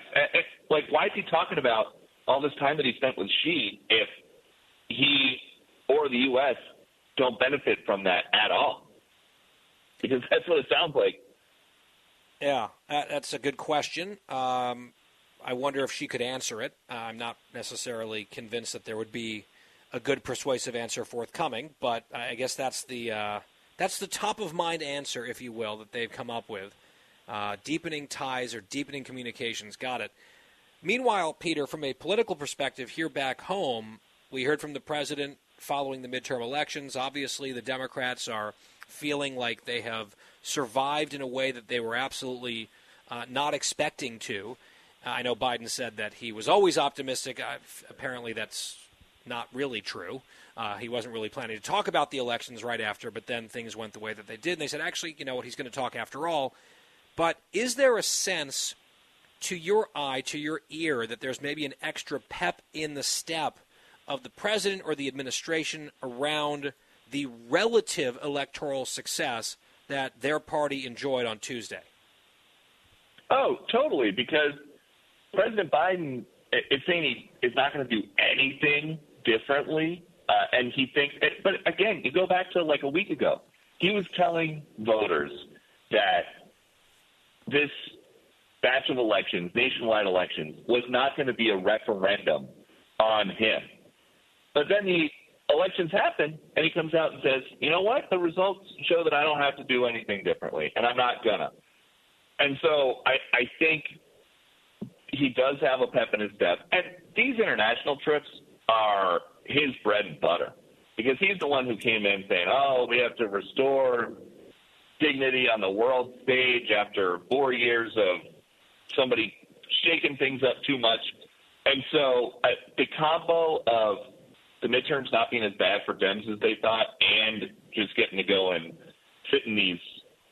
Like, why is he talking about all this time that he spent with Xi if he or the U.S. don't benefit from that at all? Because that's what it sounds like. Yeah, that's a good question. Um, I wonder if she could answer it. I'm not necessarily convinced that there would be a good persuasive answer forthcoming, but I guess that's the uh, that's the top of mind answer, if you will, that they've come up with. Uh, deepening ties or deepening communications. Got it. Meanwhile, Peter, from a political perspective here back home, we heard from the president following the midterm elections. Obviously, the Democrats are feeling like they have survived in a way that they were absolutely uh, not expecting to. I know Biden said that he was always optimistic. Uh, apparently, that's not really true. Uh, he wasn't really planning to talk about the elections right after, but then things went the way that they did. And they said, actually, you know what, he's going to talk after all. But is there a sense to your eye, to your ear, that there's maybe an extra pep in the step of the president or the administration around the relative electoral success that their party enjoyed on Tuesday? Oh, totally. Because President Biden is saying he is not going to do anything differently, uh, and he thinks. But again, you go back to like a week ago, he was telling voters that this batch of elections, nationwide elections, was not going to be a referendum on him. But then the elections happen, and he comes out and says, "You know what? The results show that I don't have to do anything differently, and I'm not gonna." And so I, I think he does have a pep in his step, and these international trips are his bread and butter because he's the one who came in saying, "Oh, we have to restore dignity on the world stage after four years of somebody shaking things up too much." And so uh, the combo of the midterms not being as bad for Dems as they thought, and just getting to go and sit in these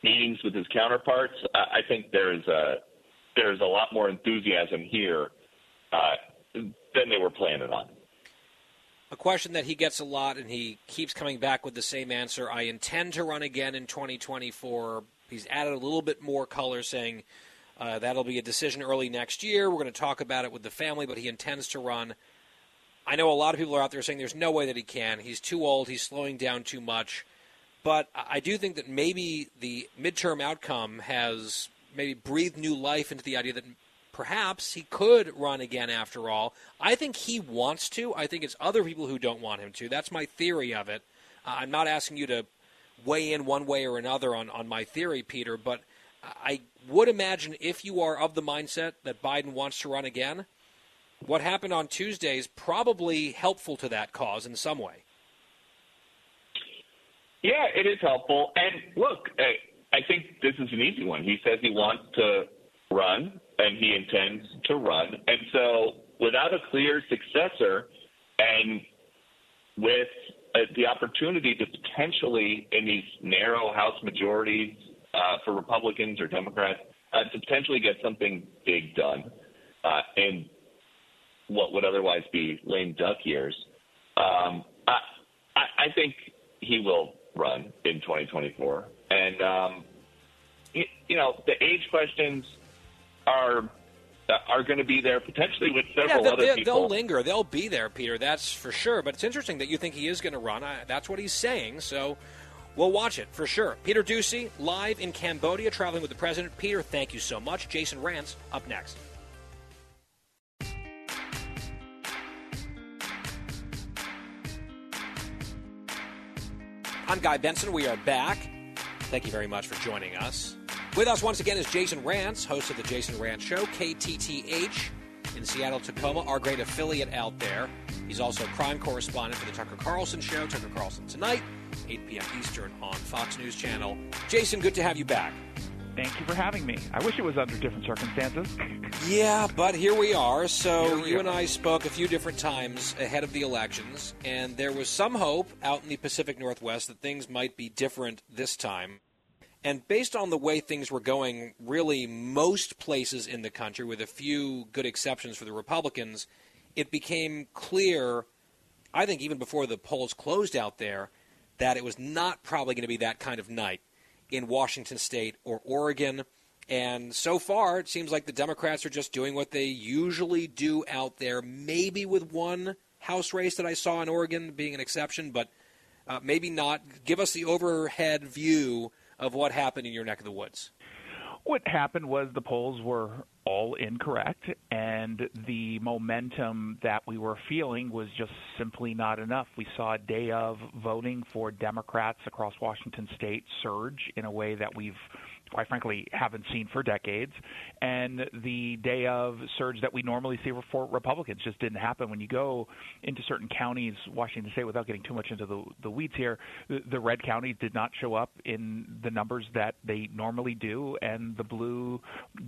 meetings with his counterparts, I, I think there's a there's a lot more enthusiasm here uh, than they were planning on. A question that he gets a lot, and he keeps coming back with the same answer. I intend to run again in 2024. He's added a little bit more color, saying uh, that'll be a decision early next year. We're going to talk about it with the family, but he intends to run. I know a lot of people are out there saying there's no way that he can. He's too old. He's slowing down too much. But I do think that maybe the midterm outcome has maybe breathe new life into the idea that perhaps he could run again after all. I think he wants to. I think it's other people who don't want him to. That's my theory of it. Uh, I'm not asking you to weigh in one way or another on, on my theory, Peter, but I would imagine if you are of the mindset that Biden wants to run again, what happened on Tuesday is probably helpful to that cause in some way. Yeah, it is helpful. And look, I think this is an easy one. He says he wants to run and he intends to run. And so, without a clear successor and with uh, the opportunity to potentially, in these narrow House majorities uh, for Republicans or Democrats, uh, to potentially get something big done uh, in what would otherwise be lame duck years, um, I, I think he will run in 2024. And, um, you, you know, the age questions are are going to be there potentially with several yeah, other they, people. They'll linger. They'll be there, Peter. That's for sure. But it's interesting that you think he is going to run. I, that's what he's saying. So we'll watch it for sure. Peter Doocy live in Cambodia, traveling with the president. Peter, thank you so much. Jason Rantz up next. I'm Guy Benson. We are back. Thank you very much for joining us. With us once again is Jason Rantz, host of the Jason Rantz Show, KTTH in Seattle, Tacoma, our great affiliate out there. He's also crime correspondent for the Tucker Carlson Show, Tucker Carlson Tonight, 8 p.m. Eastern on Fox News Channel. Jason, good to have you back. Thank you for having me. I wish it was under different circumstances. Yeah, but here we are. So we you are. and I spoke a few different times ahead of the elections, and there was some hope out in the Pacific Northwest that things might be different this time. And based on the way things were going, really most places in the country, with a few good exceptions for the Republicans, it became clear, I think even before the polls closed out there, that it was not probably going to be that kind of night in Washington State or Oregon. And so far, it seems like the Democrats are just doing what they usually do out there, maybe with one House race that I saw in Oregon being an exception, but uh, maybe not. Give us the overhead view of what happened in your neck of the woods. What happened was the polls were all incorrect, and the momentum that we were feeling was just simply not enough. We saw a day of voting for Democrats across Washington state surge in a way that we've quite frankly haven't seen for decades. And the day of surge that we normally see for Republicans just didn't happen. When you go into certain counties Washington state without getting too much into the the weeds here the, the red counties did not show up in the numbers that they normally do. And the blue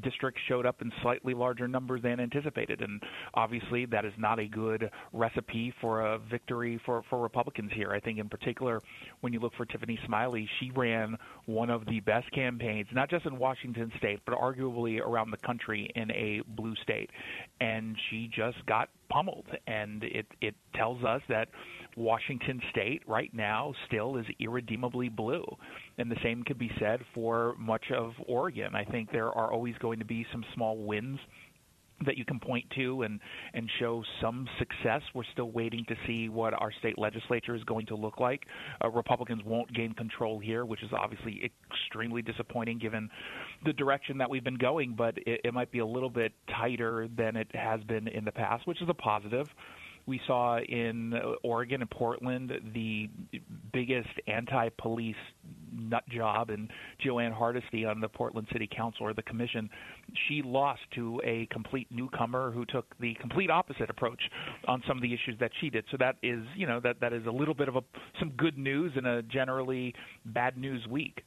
districts showed up in slightly larger numbers than anticipated. And obviously that is not a good recipe for a victory for for Republicans here. I think in particular when you look for Tiffany Smiley she ran one of the best campaigns not just in Washington state, but arguably around the country in a blue state. And she just got pummeled. And it, it tells us that Washington state right now still is irredeemably blue. And the same could be said for much of Oregon. I think there are always going to be some small wins that you can point to and and show some success. We're still waiting to see what our state legislature is going to look like. Uh, Republicans won't gain control here, which is obviously extremely disappointing given the direction that we've been going. But it, it might be a little bit tighter than it has been in the past, which is a positive. We saw in Oregon and Portland the biggest anti-police nut job, and Jo Ann Hardesty on the Portland City Council or the Commission, she lost to a complete newcomer who took the complete opposite approach on some of the issues that she did. So that is, you know, that that is a little bit of a some good news in a generally bad news week.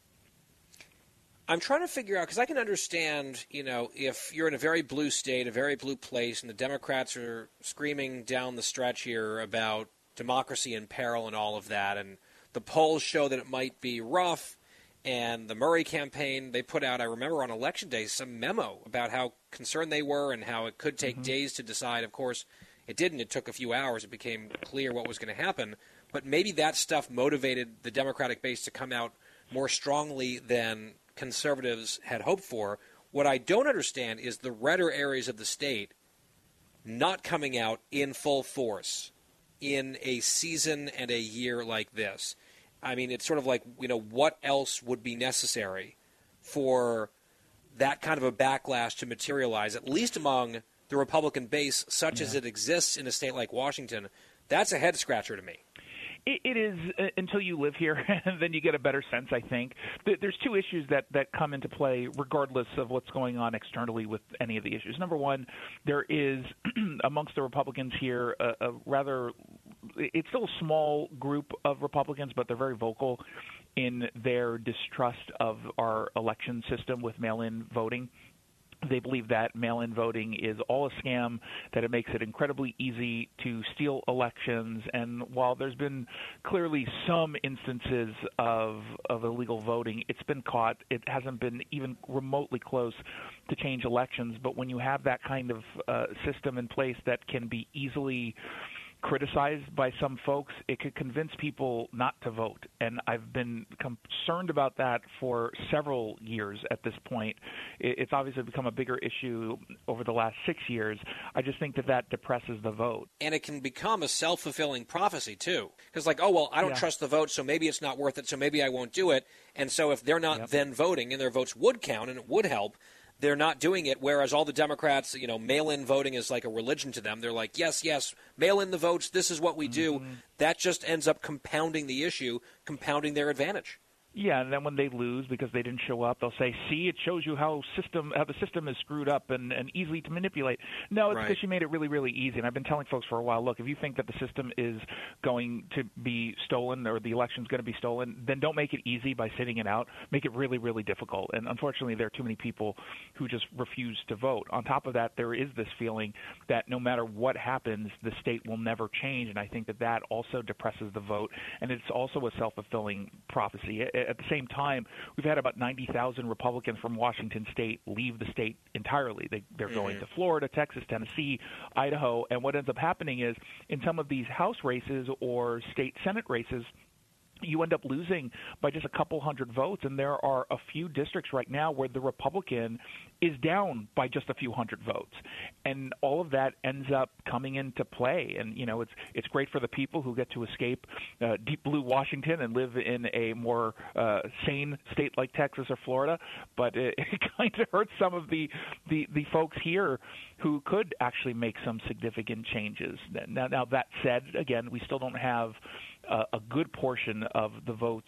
I'm trying to figure out because I can understand, you know, if you're in a very blue state, a very blue place, and the Democrats are screaming down the stretch here about democracy in peril and all of that. And the polls show that it might be rough. And the Murray campaign, they put out, I remember on election day, some memo about how concerned they were and how it could take mm-hmm. days to decide. Of course, it didn't. It took a few hours. It became clear what was going to happen. But maybe that stuff motivated the Democratic base to come out more strongly than conservatives had hoped for. What I don't understand is the redder areas of the state not coming out in full force in a season and a year like this. I mean, it's sort of like, you know, what else would be necessary for that kind of a backlash to materialize, at least among the Republican base, such yeah. as it exists in a state like Washington? That's a head scratcher to me. It, it is uh, until you live here, and then you get a better sense. I think there's two issues that that come into play, regardless of what's going on externally with any of the issues. Number one, there is amongst the Republicans here a, a rather it's still a small group of Republicans, but they're very vocal in their distrust of our election system with mail-in voting. They believe that mail in voting is all a scam, that it makes it incredibly easy to steal elections. And while there's been clearly some instances of, of illegal voting, it's been caught. It hasn't been even remotely close to change elections. But when you have that kind of uh, system in place that can be easily criticized by some folks, it could convince people not to vote. And I've been concerned about that for several years at this point. It's obviously become a bigger issue over the last six years. I just think that that depresses the vote. And it can become a self fulfilling prophecy, too. Because, like, oh, well, I don't yeah. trust the vote, so maybe it's not worth it, so maybe I won't do it. And so if they're not yep. then voting and their votes would count and it would help, they're not doing it. Whereas all the Democrats, you know, mail-in voting is like a religion to them. They're like, yes, yes, mail in the votes. This is what we do. Mm-hmm. That just ends up compounding the issue, compounding their advantage. Yeah, and then when they lose because they didn't show up, they'll say, "See, it shows you how system how the system is screwed up and, and easy to manipulate." No, it's right. because you made it really really easy. And I've been telling folks for a while, look, if you think that the system is going to be stolen or the election's going to be stolen, then don't make it easy by sitting it out. Make it really really difficult. And unfortunately, there are too many people who just refuse to vote. On top of that, there is this feeling that no matter what happens, the state will never change, and I think that that also depresses the vote, and it's also a self-fulfilling prophecy at the same time, we've had about 90,000 Republicans from Washington State leave the state entirely. They, they're mm-hmm. going to Florida, Texas, Tennessee, Idaho, and what ends up happening is in some of these House races or state Senate races, you end up losing by just a couple hundred votes. And there are a few districts right now where the Republican is down by just a few hundred votes. And all of that ends up coming into play. And, you know, it's, it's great for the people who get to escape uh, deep blue Washington and live in a more uh, sane state like Texas or Florida. But it, it kind of hurts some of the, the, the folks here who could actually make some significant changes. Now, now that said, again, we still don't have uh, a good portion of the votes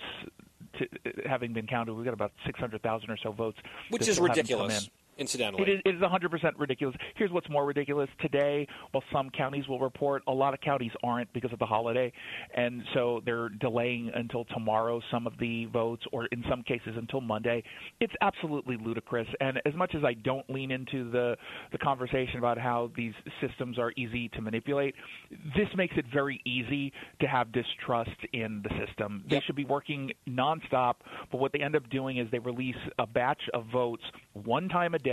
to, having been counted. We've got about 600,000 or so votes, which is ridiculous incidentally. It is, it is 100% ridiculous. Here's what's more ridiculous. Today, while some counties will report, a lot of counties aren't because of the holiday. And so they're delaying until tomorrow some of the votes, or in some cases until Monday. It's absolutely ludicrous. And as much as I don't lean into the, the conversation about how these systems are easy to manipulate, this makes it very easy to have distrust in the system. They should be working nonstop, but what they end up doing is they release a batch of votes one time a day.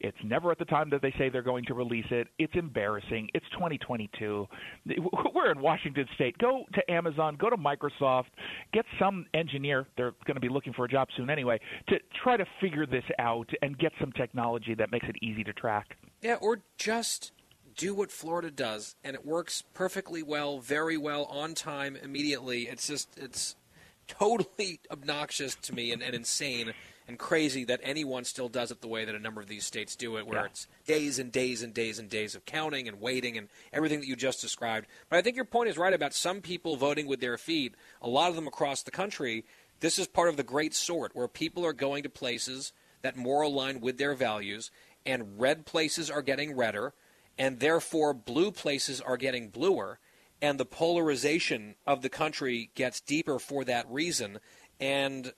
It's never at the time that they say they're going to release it. It's embarrassing. It's 2022. We're in Washington State. Go to Amazon, go to Microsoft, get some engineer. They're going to be looking for a job soon anyway to try to figure this out and get some technology that makes it easy to track. Yeah, or just do what Florida does, and it works perfectly well, very well, on time, immediately. It's just it's totally obnoxious to me and, and insane and crazy that anyone still does it the way that a number of these states do it, where yeah. it's days and days and days and days of counting and waiting and everything that you just described. But I think your point is right about some people voting with their feet. A lot of them across the country. This is part of the great sort where people are going to places that more align with their values, and red places are getting redder, and therefore blue places are getting bluer and the polarization of the country gets deeper for that reason. And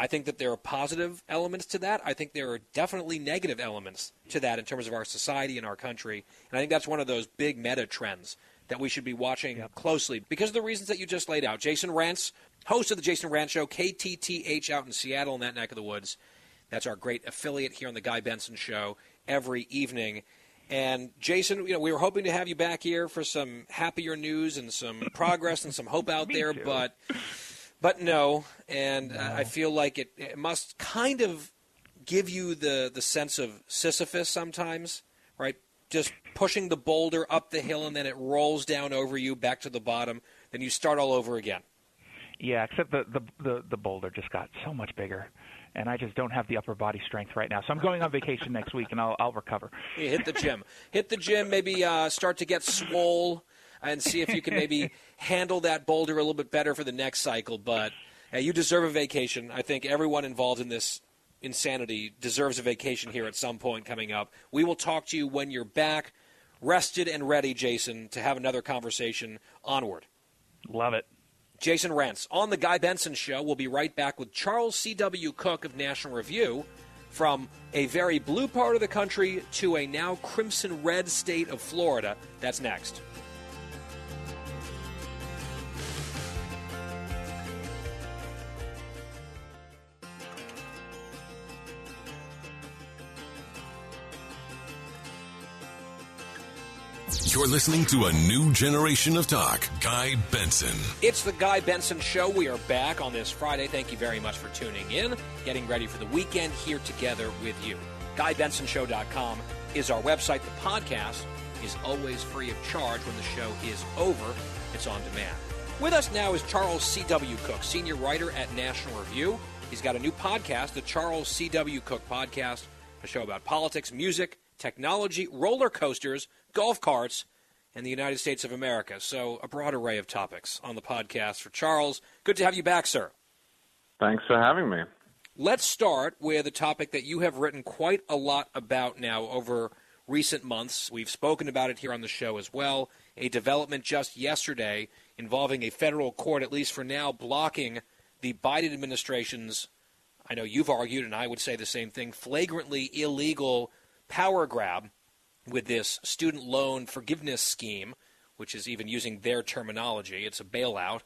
I think that there are positive elements to that. I think there are definitely negative elements to that in terms of our society and our country. And I think that's one of those big meta trends that we should be watching yep. closely because of the reasons that you just laid out. Jason Rantz, host of the Jason Rantz Show, KTTH out in Seattle in that neck of the woods. That's our great affiliate here on the Guy Benson Show every evening. And Jason, you know, we were hoping to have you back here for some happier news and some progress and some hope out there, too. but but no. And no. I feel like it, it must kind of give you the the sense of Sisyphus sometimes, right? Just pushing the boulder up the hill and then it rolls down over you back to the bottom. Then you start all over again. Yeah, except the the the, the boulder just got so much bigger and I just don't have the upper body strength right now. So I'm going on vacation next week, and I'll, I'll recover. Hit the gym. hit the gym. Maybe uh, start to get swole, and see if you can maybe handle that boulder a little bit better for the next cycle. But uh, you deserve a vacation. I think everyone involved in this insanity deserves a vacation here at some point coming up. We will talk to you when you're back, rested and ready, Jason, to have another conversation onward. Love it. Jason Rantz on the Guy Benson Show. We'll be right back with Charles C.W. Cooke of National Review. From a very blue part of the country to a now crimson red state of Florida. That's next. You're listening to a new generation of talk. Guy Benson. It's the Guy Benson Show. We are back on this Friday. Thank you very much for tuning in, getting ready for the weekend here together with you. GuyBensonShow.com is our website. The podcast is always free of charge when the show is over. It's on demand. With us now is Charles C.W. Cooke, senior writer at National Review. He's got a new podcast, the Charles C.W. Cooke Podcast, a show about politics, music, technology, roller coasters, golf carts, and the United States of America. So, a broad array of topics on the podcast for Charles. Good to have you back, sir. Thanks for having me. Let's start with a topic that you have written quite a lot about now over recent months. We've spoken about it here on the show as well. A development just yesterday involving a federal court, at least for now, blocking the Biden administration's, I know you've argued, and I would say the same thing, flagrantly illegal power grab with this student loan forgiveness scheme, which is even using their terminology. It's a bailout.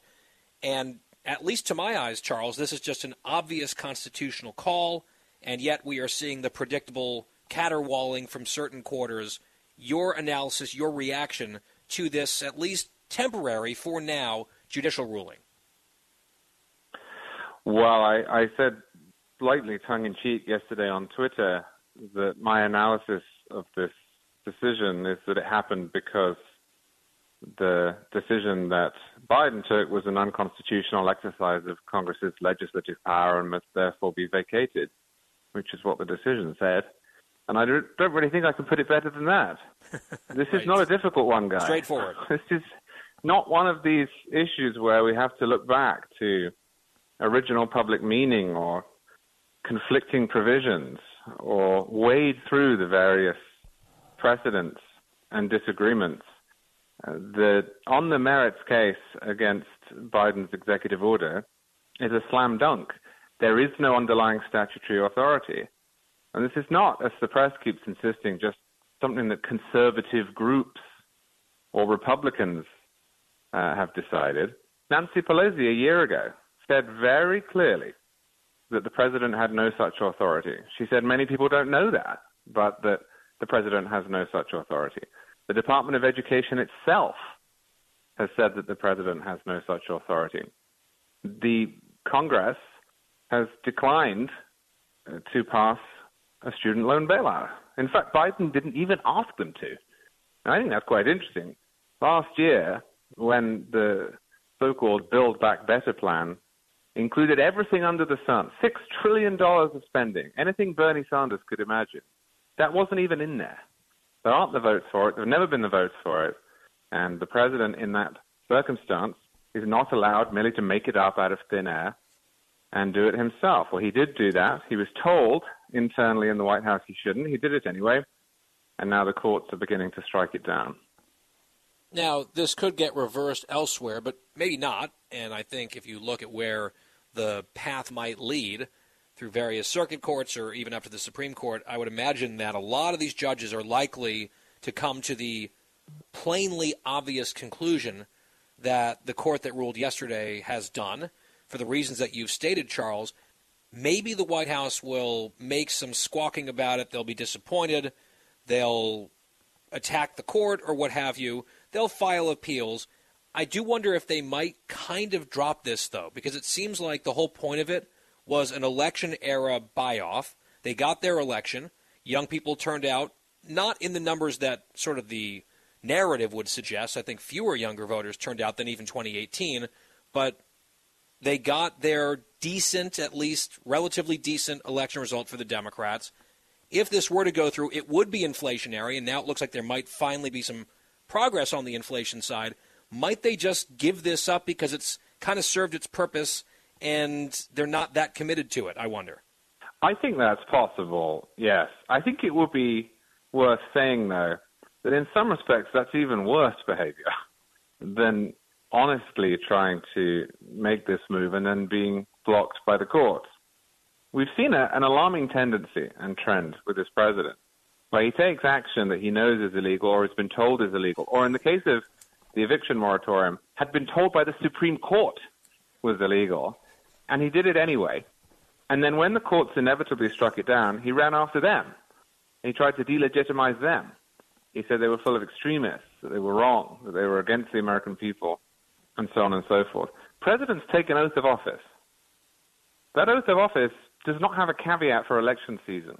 And at least to my eyes, Charles, this is just an obvious constitutional call, and yet we are seeing the predictable caterwauling from certain quarters. Your analysis, your reaction to this, at least temporary for now, judicial ruling? Well, I, I said slightly tongue in cheek yesterday on Twitter that my analysis of this decision is that it happened because the decision that Biden took was an unconstitutional exercise of Congress's legislative power and must therefore be vacated, which is what the decision said. And I don't really think I can put it better than that. This right. is not a difficult one, guys. Straightforward. This is not one of these issues where we have to look back to original public meaning or conflicting provisions or wade through the various precedents and disagreements. Uh, the on the merits case against Biden's executive order is a slam dunk. There is no underlying statutory authority. And this is not, as the press keeps insisting, just something that conservative groups or Republicans uh, have decided. Nancy Pelosi, a year ago, said very clearly that the president had no such authority. She said many people don't know that, but that the president has no such authority. The Department of Education itself has said that the president has no such authority. The Congress has declined uh, to pass a student loan bailout. In fact, Biden didn't even ask them to. And I think that's quite interesting. Last year, when the so called Build Back Better plan included everything under the sun, $6 trillion of spending, anything Bernie Sanders could imagine. That wasn't even in there. There aren't the votes for it. There have never been the votes for it. And the president, in that circumstance, is not allowed merely to make it up out of thin air and do it himself. Well, he did do that. He was told internally in the White House he shouldn't. He did it anyway. And now the courts are beginning to strike it down. Now, this could get reversed elsewhere, but maybe not. And I think if you look at where the path might lead through various circuit courts or even up to the Supreme Court, I would imagine that a lot of these judges are likely to come to the plainly obvious conclusion that the court that ruled yesterday has done for the reasons that you've stated, Charles. Maybe the White House will make some squawking about it. They'll be disappointed. They'll attack the court or what have you. They'll file appeals. I do wonder if they might kind of drop this, though, because it seems like the whole point of it was an election era buy off. They got their election. Young people turned out, not in the numbers that sort of the narrative would suggest. I think fewer younger voters turned out than even 2018, but they got their decent, at least relatively decent election result for the Democrats. If this were to go through, it would be inflationary, and now it looks like there might finally be some progress on the inflation side. Might they just give this up because it's kind of served its purpose and they're not that committed to it? I wonder. I think that's possible, yes. I think it would be worth saying, though, that in some respects that's even worse behavior than honestly trying to make this move and then being blocked by the courts. We've seen a, an alarming tendency and trend with this president, where he takes action that he knows is illegal or has been told is illegal, or in the case of the eviction moratorium, had been told by the Supreme Court was illegal, and he did it anyway. And then when the courts inevitably struck it down, he ran after them. He tried to delegitimize them. He said they were full of extremists, that they were wrong, that they were against the American people, and so on and so forth. Presidents take an oath of office. That oath of office does not have a caveat for election season.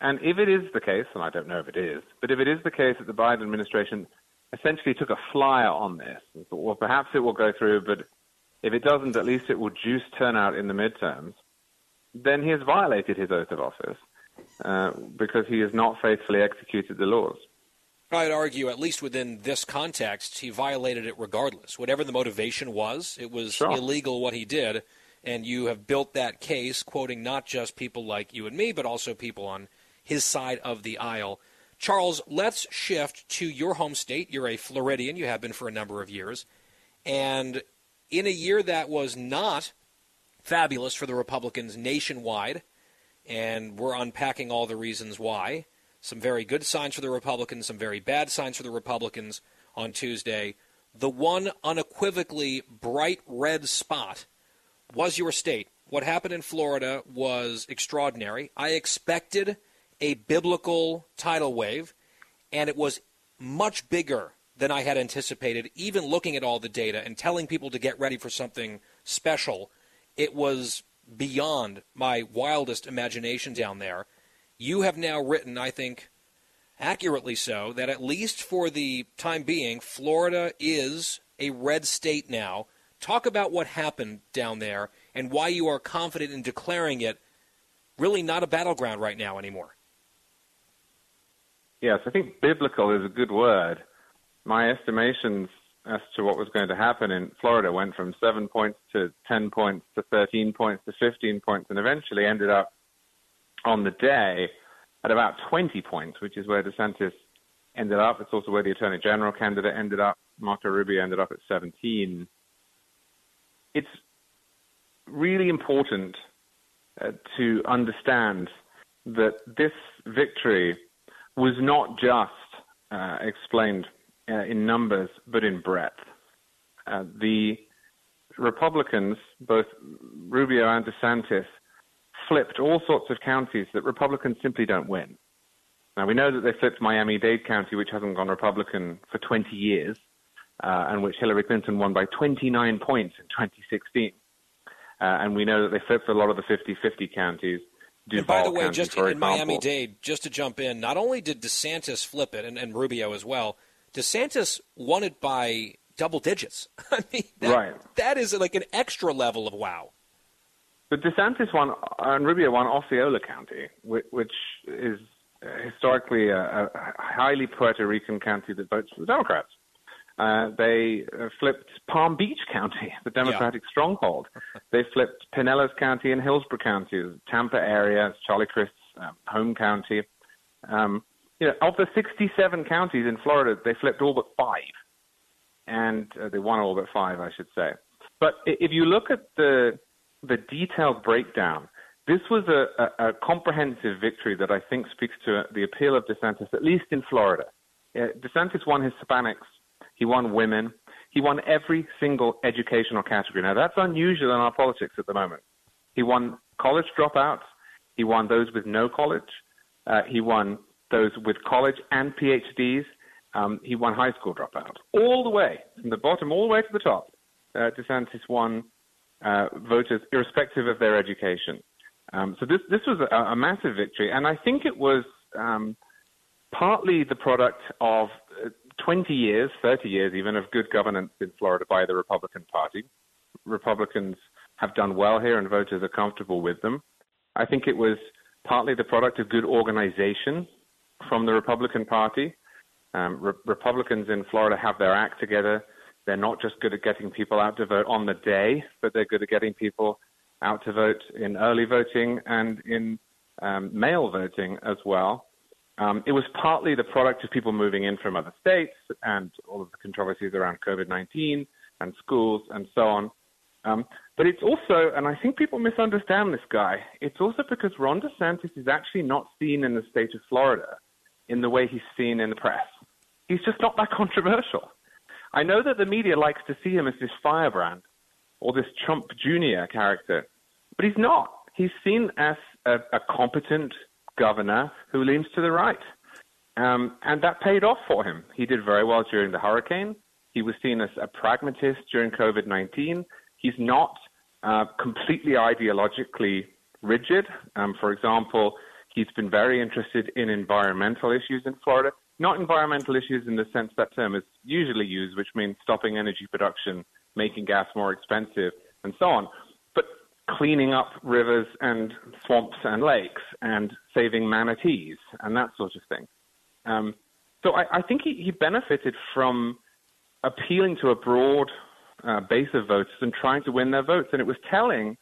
And if it is the case, and I don't know if it is, but if it is the case that the Biden administration essentially took a flyer on this thought, well, perhaps it will go through, but if it doesn't, at least it will juice turnout in the midterms, then he has violated his oath of office uh, because he has not faithfully executed the laws. I'd argue, at least within this context, he violated it regardless. Whatever the motivation was, it was sure. illegal what he did. And you have built that case, quoting not just people like you and me, but also people on his side of the aisle. Charles, let's shift to your home state. You're a Floridian, you have been for a number of years. And in a year that was not fabulous for the Republicans nationwide, and we're unpacking all the reasons why some very good signs for the Republicans, some very bad signs for the Republicans on Tuesday. The one unequivocally bright red spot was your state. What happened in Florida was extraordinary. I expected a biblical tidal wave, and it was much bigger than I had anticipated, even looking at all the data and telling people to get ready for something special. It was beyond my wildest imagination down there. You have now written, I think, accurately so, that at least for the time being, Florida is a red state now. Talk about what happened down there and why you are confident in declaring it really not a battleground right now anymore. Yes, I think biblical is a good word. My estimations as to what was going to happen in Florida went from seven points to 10 points to 13 points to 15 points and eventually ended up on the day at about 20 points, which is where DeSantis ended up. It's also where the Attorney General candidate ended up. Marco Rubio ended up at 17. It's really important uh, to understand that this victory was not just uh, explained uh, in numbers, but in breadth. Uh, the Republicans, both Rubio and DeSantis, flipped all sorts of counties that Republicans simply don't win. Now, we know that they flipped Miami Dade County, which hasn't gone Republican for 20 years, uh, and which Hillary Clinton won by 29 points in 2016. Uh, and we know that they flipped a lot of the 50 50 counties. Duval and by the way, County, just in Miami Dade, just to jump in, not only did DeSantis flip it, and, and Rubio as well, DeSantis won it by double digits. I mean, that, right. that is like an extra level of wow. But DeSantis won, and Rubio won Osceola County, which is historically a, a highly Puerto Rican county that votes for the Democrats. Uh, they uh, flipped Palm Beach County, the Democratic yeah. stronghold. they flipped Pinellas County and Hillsborough County, the Tampa area, Charlie Crist's um, home county. Um, you know, of the 67 counties in Florida, they flipped all but five, and uh, they won all but five, I should say. But if you look at the the detailed breakdown, this was a, a, a comprehensive victory that I think speaks to the appeal of DeSantis, at least in Florida. Uh, DeSantis won Hispanics. He won women. He won every single educational category. Now, that's unusual in our politics at the moment. He won college dropouts. He won those with no college. Uh, he won those with college and PhDs. Um, he won high school dropouts. All the way, from the bottom all the way to the top, uh, DeSantis won uh, voters irrespective of their education. Um, so this, this was a, a, massive victory. And I think it was um, partly the product of uh, 20 years, 30 years even, of good governance in Florida by the Republican Party. Republicans have done well here and voters are comfortable with them. I think it was partly the product of good organization from the Republican Party. Um, Re- Republicans in Florida have their act together. They're not just good at getting people out to vote on the day, but they're good at getting people out to vote in early voting and in um, mail voting as well. Um, it was partly the product of people moving in from other states and all of the controversies around COVID 19 and schools and so on. Um, but it's also, and I think people misunderstand this guy, it's also because Ron DeSantis is actually not seen in the state of Florida in the way he's seen in the press. He's just not that controversial. I know that the media likes to see him as this firebrand or this Trump Jr. character, but he's not. He's seen as a, a competent governor who leans to the right. Um, and that paid off for him. He did very well during the hurricane. He was seen as a pragmatist during COVID 19. He's not uh, completely ideologically rigid. Um, for example, he's been very interested in environmental issues in Florida. Not environmental issues in the sense that term is usually used, which means stopping energy production, making gas more expensive, and so on, but cleaning up rivers and swamps and lakes and saving manatees and that sort of thing. Um, so I, I think he, he benefited from appealing to a broad uh, base of voters and trying to win their votes. And it was telling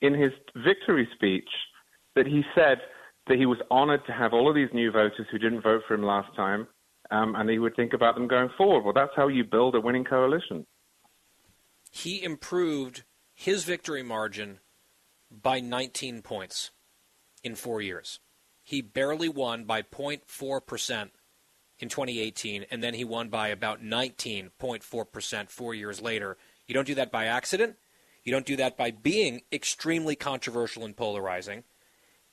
in his victory speech that he said that he was honored to have all of these new voters who didn't vote for him last time, um, and he would think about them going forward. Well, that's how you build a winning coalition. He improved his victory margin by 19 points in four years. He barely won by 0.4 percent in 2018, and then he won by about 19.4% four years later. You don't do that by accident. You don't do that by being extremely controversial and polarizing.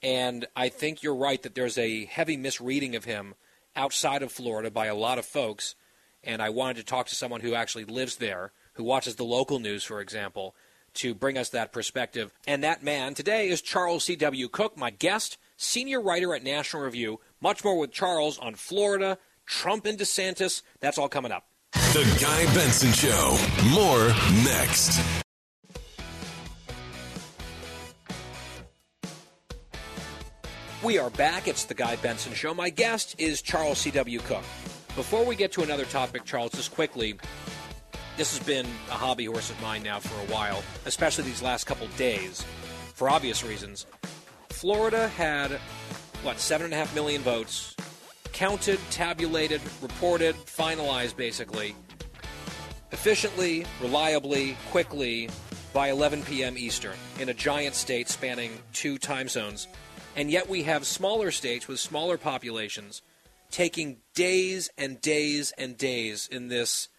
And I think you're right that there's a heavy misreading of him outside of Florida by a lot of folks. And I wanted to talk to someone who actually lives there, who watches the local news, for example, to bring us that perspective. And that man today is Charles C.W. Cooke, my guest, senior writer at National Review. Much more with Charles on Florida, Trump and DeSantis. That's all coming up. The Guy Benson Show. More next. We are back. It's the Guy Benson Show. My guest is Charles C.W. Cooke. Before we get to another topic, Charles, just quickly, this has been a hobby horse of mine now for a while, especially these last couple days, for obvious reasons. Florida had, what, seven and a half million votes counted, tabulated, reported, finalized basically, efficiently, reliably, quickly by 11 p.m. Eastern in a giant state spanning two time zones. And yet we have smaller states with smaller populations taking days and days and days in this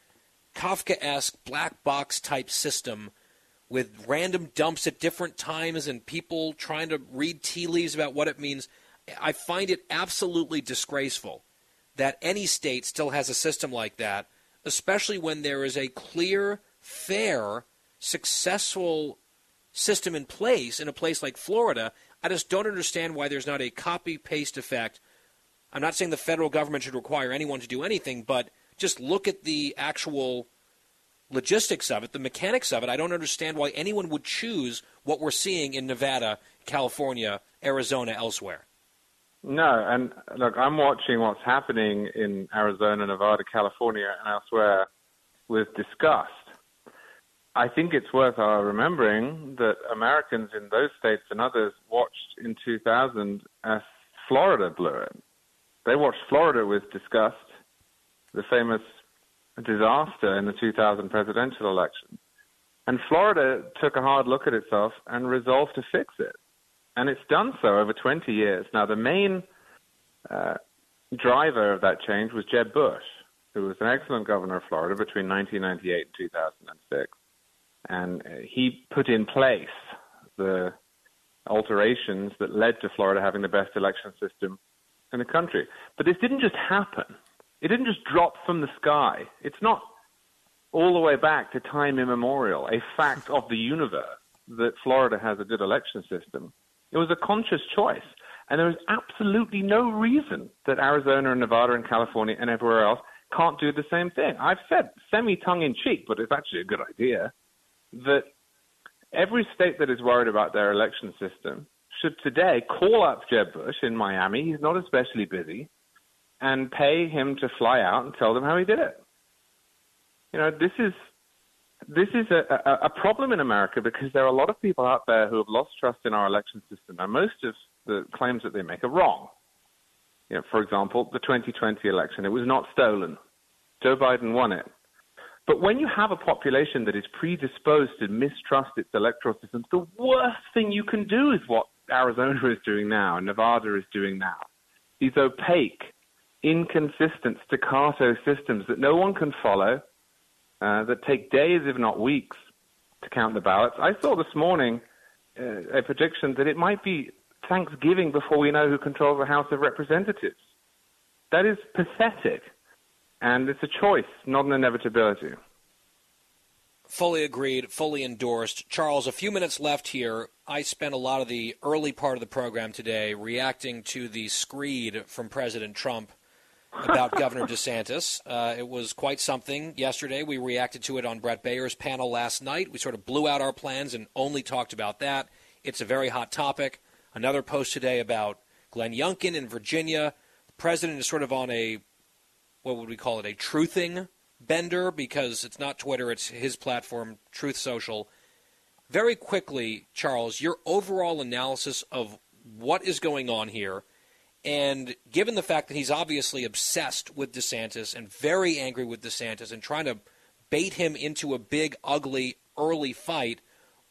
Kafkaesque black box type system with random dumps at different times and people trying to read tea leaves about what it means. I find it absolutely disgraceful that any state still has a system like that, especially when there is a clear, fair, successful system in place in a place like Florida. I just don't understand why there's not a copy paste effect. I'm not saying the federal government should require anyone to do anything, but just look at the actual logistics of it, the mechanics of it. I don't understand why anyone would choose what we're seeing in Nevada, California, Arizona, elsewhere. No, and look, I'm watching what's happening in Arizona, Nevada, California, and elsewhere with disgust. I think it's worth our remembering that Americans in those states and others watched in 2000 as Florida blew it. They watched Florida with disgust, the famous disaster in the 2000 presidential election. And Florida took a hard look at itself and resolved to fix it and it's done so over 20 years. Now, the main uh, driver of that change was Jeb Bush, who was an excellent governor of Florida between 1998 and 2006. And uh, he put in place the alterations that led to Florida having the best election system in the country. But this didn't just happen. It didn't just drop from the sky. It's not all the way back to time immemorial, a fact of the universe that Florida has a good election system. It was a conscious choice. And there is absolutely no reason that Arizona and Nevada and California and everywhere else can't do the same thing. I've said semi tongue in cheek, but it's actually a good idea, that every state that is worried about their election system should today call up Jeb Bush in Miami. He's not especially busy, and pay him to fly out and tell them how he did it. You know, this is this is a, a, a problem in America because there are a lot of people out there who have lost trust in our election system, and most of the claims that they make are wrong. You know, for example, the 2020 election, it was not stolen. Joe Biden won it. But when you have a population that is predisposed to mistrust its electoral systems, the worst thing you can do is what Arizona is doing now and Nevada is doing now. These opaque, inconsistent staccato systems that no one can follow, uh, that take days, if not weeks, to count the ballots. I saw this morning uh, a prediction that it might be Thanksgiving before we know who controls the House of Representatives. That is pathetic. And it's a choice, not an inevitability. Fully agreed, fully endorsed. Charles, a few minutes left here. I spent a lot of the early part of the program today reacting to the screed from President Trump about Governor DeSantis. Uh, it was quite something yesterday. We reacted to it on Bret Baier's panel last night. We sort of blew out our plans and only talked about that. It's a very hot topic. Another post today about Glenn Youngkin in Virginia. The president is sort of on a, what would we call it, a truthing bender because it's not Twitter, it's his platform, Truth Social. Very quickly, Charles, your overall analysis of what is going on here. And given the fact that he's obviously obsessed with DeSantis and very angry with DeSantis and trying to bait him into a big, ugly, early fight,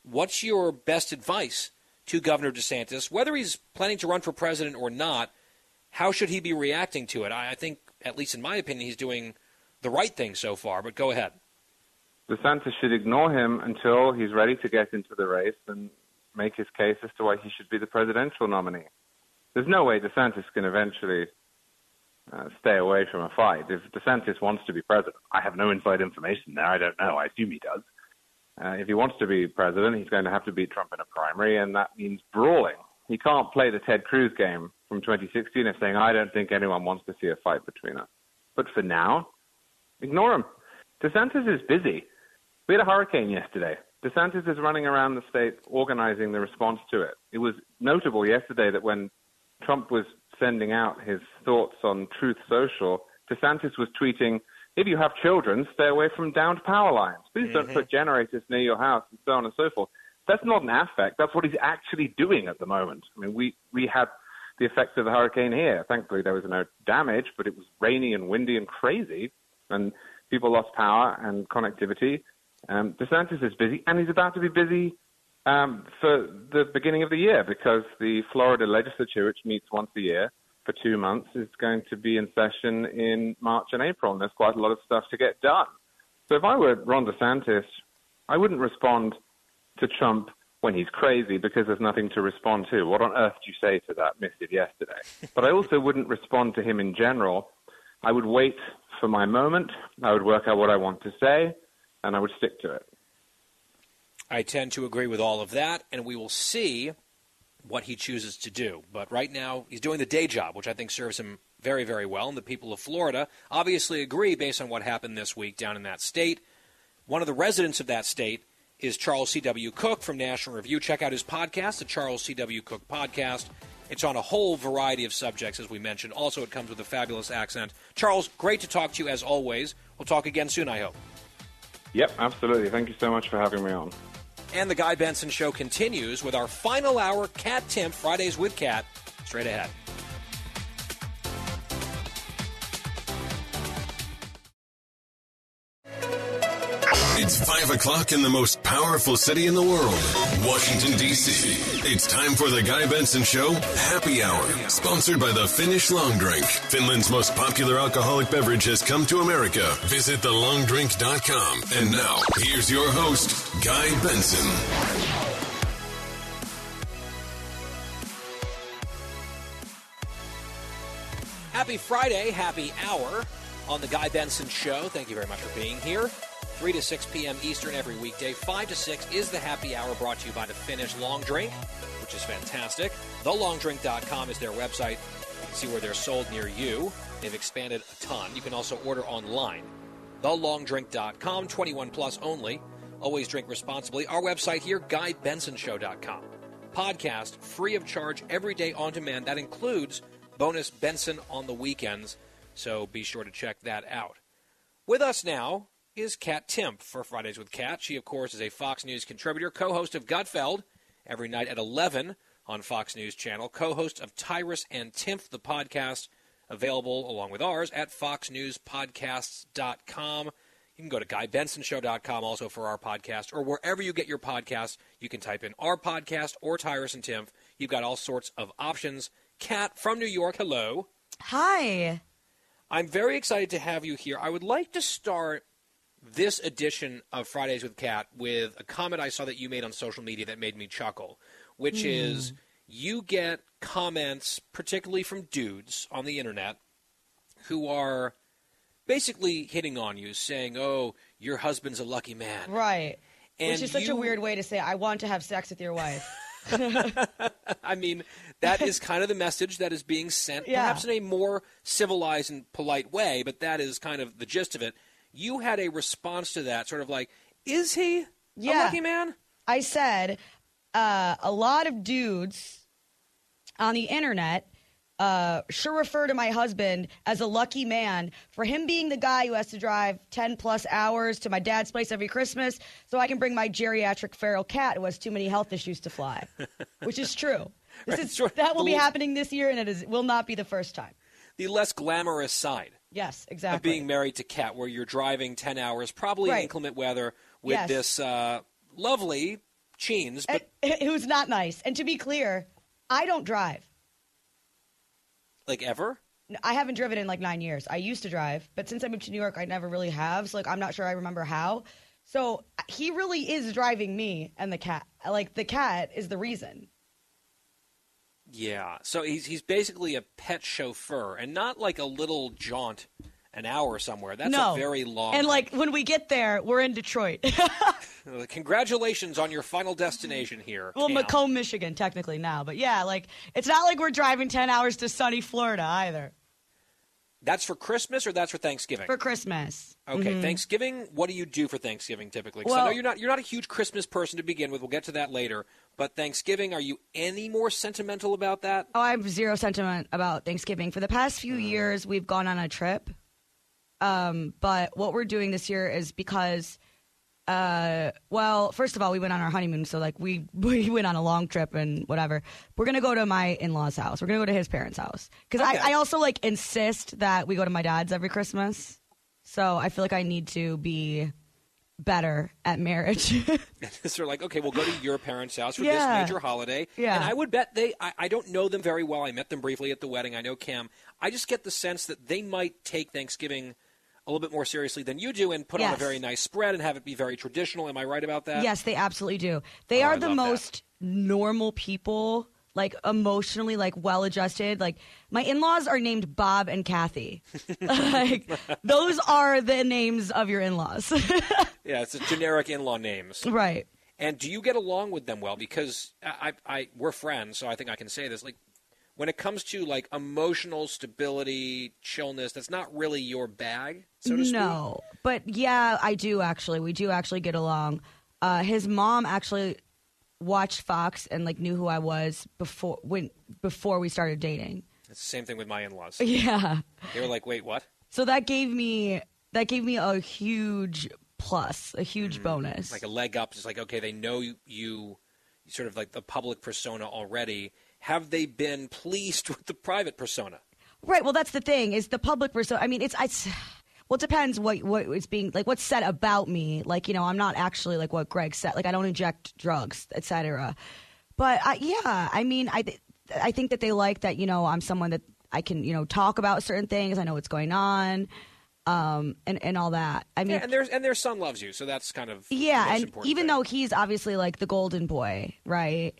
what's your best advice to Governor DeSantis, whether he's planning to run for president or not. How should he be reacting to it? I, I think, at least in my opinion, he's doing the right thing so far. But go ahead. DeSantis should ignore him until he's ready to get into the race and make his case as to why he should be the presidential nominee. There's no way DeSantis can eventually uh, stay away from a fight. If DeSantis wants to be president, I have no inside information there. I don't know. I assume he does. Uh, if he wants to be president, he's going to have to beat Trump in a primary, and that means brawling. He can't play the Ted Cruz game from 2016 of saying, I don't think anyone wants to see a fight between us. But for now, ignore him. DeSantis is busy. We had a hurricane yesterday. DeSantis is running around the state organizing the response to it. It was notable yesterday that when Trump was sending out his thoughts on Truth Social, DeSantis was tweeting, if you have children, stay away from downed power lines. Please mm-hmm. don't put generators near your house and so on and so forth. That's not an affect. That's what he's actually doing at the moment. I mean, we, we had the effects of the hurricane here. Thankfully, there was no damage, but it was rainy and windy and crazy, and people lost power and connectivity. Um, DeSantis is busy, and he's about to be busy um, for the beginning of the year because the Florida legislature, which meets once a year, for two months is going to be in session in March and April, and there's quite a lot of stuff to get done. So if I were Ron DeSantis, I wouldn't respond to Trump when he's crazy because there's nothing to respond to. What on earth do you say to that missive yesterday? but I also wouldn't respond to him in general. I would wait for my moment. I would work out what I want to say, and I would stick to it. I tend to agree with all of that, and we will see what he chooses to do. But right now, he's doing the day job, which I think serves him very, very well. And the people of Florida obviously agree based on what happened this week down in that state. One of the residents of that state is Charles C.W. Cooke from National Review. Check out his podcast, the Charles C.W. Cooke Podcast. It's on a whole variety of subjects, as we mentioned. Also, it comes with a fabulous accent. Charles, great to talk to you as always. We'll talk again soon, I hope. Yep, absolutely. Thank you so much for having me on. And the Guy Benson Show continues with our final hour Kat Timpf Fridays with Kat straight ahead. 5 o'clock in the most powerful city in the world, Washington, D.C. It's time for the Guy Benson Show Happy Hour, sponsored by the Finnish Long Drink. Finland's most popular alcoholic beverage has come to America. Visit thelongdrink.com. And now, here's your host, Guy Benson. Happy Friday, happy hour on the Guy Benson Show. Thank you very much for being here. 3 to 6 p.m. Eastern every weekday. 5 to 6 is the happy hour brought to you by the Finnish Long Drink, which is fantastic. TheLongDrink.com is their website. You can see where they're sold near you. They've expanded a ton. You can also order online. TheLongDrink.com, 21 plus only. Always drink responsibly. Our website here, GuyBensonShow.com. Podcast free of charge every day on demand. That includes bonus Benson on the weekends. So be sure to check that out. With us now is Kat Timpf for Fridays with Kat. She, of course, is a Fox News contributor, co host of Gutfeld every night at 11 on Fox News Channel, co host of Tyrus and Timpf, the podcast, available along with ours at foxnewspodcasts.com. You can go to GuyBensonShow.com also for our podcast, or wherever you get your podcasts, you can type in our podcast or Tyrus and Timpf. You've got all sorts of options. Kat from New York, hello. Hi. I'm very excited to have you here. I would like to start this edition of Fridays with Kat with a comment I saw that you made on social media that made me chuckle, which Hmm. is you get comments, particularly from dudes on the internet, who are basically hitting on you, saying, "Oh, your husband's a lucky man." Right. And Which is such you- a weird way to say I want to have sex with your wife. I mean, that is kind of the message that is being sent, Yeah. perhaps in a more civilized and polite way, but that is kind of the gist of it. You had a response to that, sort of like, "Is he a lucky man?" I said uh, a lot of dudes on the internet uh, sure refer to my husband as a lucky man for him being the guy who has to drive 10 plus hours to my dad's place every Christmas so I can bring my geriatric feral cat who has too many health issues to fly, which is true. This Right, is, sure. that will be happening this year, and it is, will not be the first time. The less glamorous side Yes, of exactly. being married to Kat, where you're driving ten hours, probably in Right. inclement weather, with Yes. this uh, lovely Cheens, but Who's not nice. And to be clear, I don't drive. like ever. I haven't driven in like nine years. I used to drive, but since I moved to New York, I never really have. So like, I'm not sure I remember how. So he really is driving me and the cat. Like the cat is the reason. Yeah, so he's he's basically a pet chauffeur, and not like a little jaunt an hour somewhere. That's no, a very long. And like when we get there, we're in Detroit. Congratulations on your final destination here. well, Cam. Macomb, Michigan, technically now, but yeah, like it's not like we're driving ten hours to sunny Florida either That's for Christmas or that's for Thanksgiving? for Christmas. okay, Mhm. Thanksgiving. What do you do for Thanksgiving typically? 'Cause I Well- know you're not you're not a huge Christmas person to begin with. We'll get to that later. But Thanksgiving, are you any more sentimental about that? Oh, I have zero sentiment about Thanksgiving. For the past few years, we've gone on a trip. Um, but what we're doing this year is because, uh, well, first of all, we went on our honeymoon, so like we we went on a long trip and whatever. We're gonna go to my in laws' house. We're gonna go to his parents' house because Okay. I, I also like insist that we go to my dad's every Christmas. So I feel like I need to be better at marriage. so they're like, okay, we'll go to your parents' house for Yeah. this major holiday. Yeah. And I would bet they, I, I don't know them very well. I met them briefly at the wedding. I know Cam. I just get the sense that they might take Thanksgiving a little bit more seriously than you do and put on a very nice spread and have it be very traditional. Am I right about that? Yes, they absolutely do. They Oh, are I the love that. most normal people, like emotionally, like well adjusted. Like my in laws are named Bob and Kathy. like those are the names of your in laws. Yeah, it's a generic in-law names. right. And do you get along with them well? Because I, I, I, we're friends, so I think I can say this. Like, when it comes to like emotional stability, chillness, that's not really your bag, so to speak. no, but yeah, I do actually. We do actually get along. Uh, his mom actually watched Fox and like knew who I was before when before we started dating. It's the same thing with my in-laws. Yeah. They were like, "Wait, what?" So that gave me that gave me a huge plus, a huge bonus. Mm-hmm. Like a leg up. It's like, okay, they know you, you, sort of like the public persona already. Have they been pleased with the private persona? Right. Well, that's the thing is the public persona. I mean, it's it's well, it depends what what is being like what's said about me. Like you know, I'm not actually like what Greg said. Like I don't inject drugs, etc. But I, yeah, I mean, I th- I think that they like that. You know, I'm someone that I can you know talk about certain things. I know what's going on. Um, and, and all that. I mean, yeah, and there's and their son loves you, so that's kind of yeah, and even thing. though he's obviously like the golden boy, right?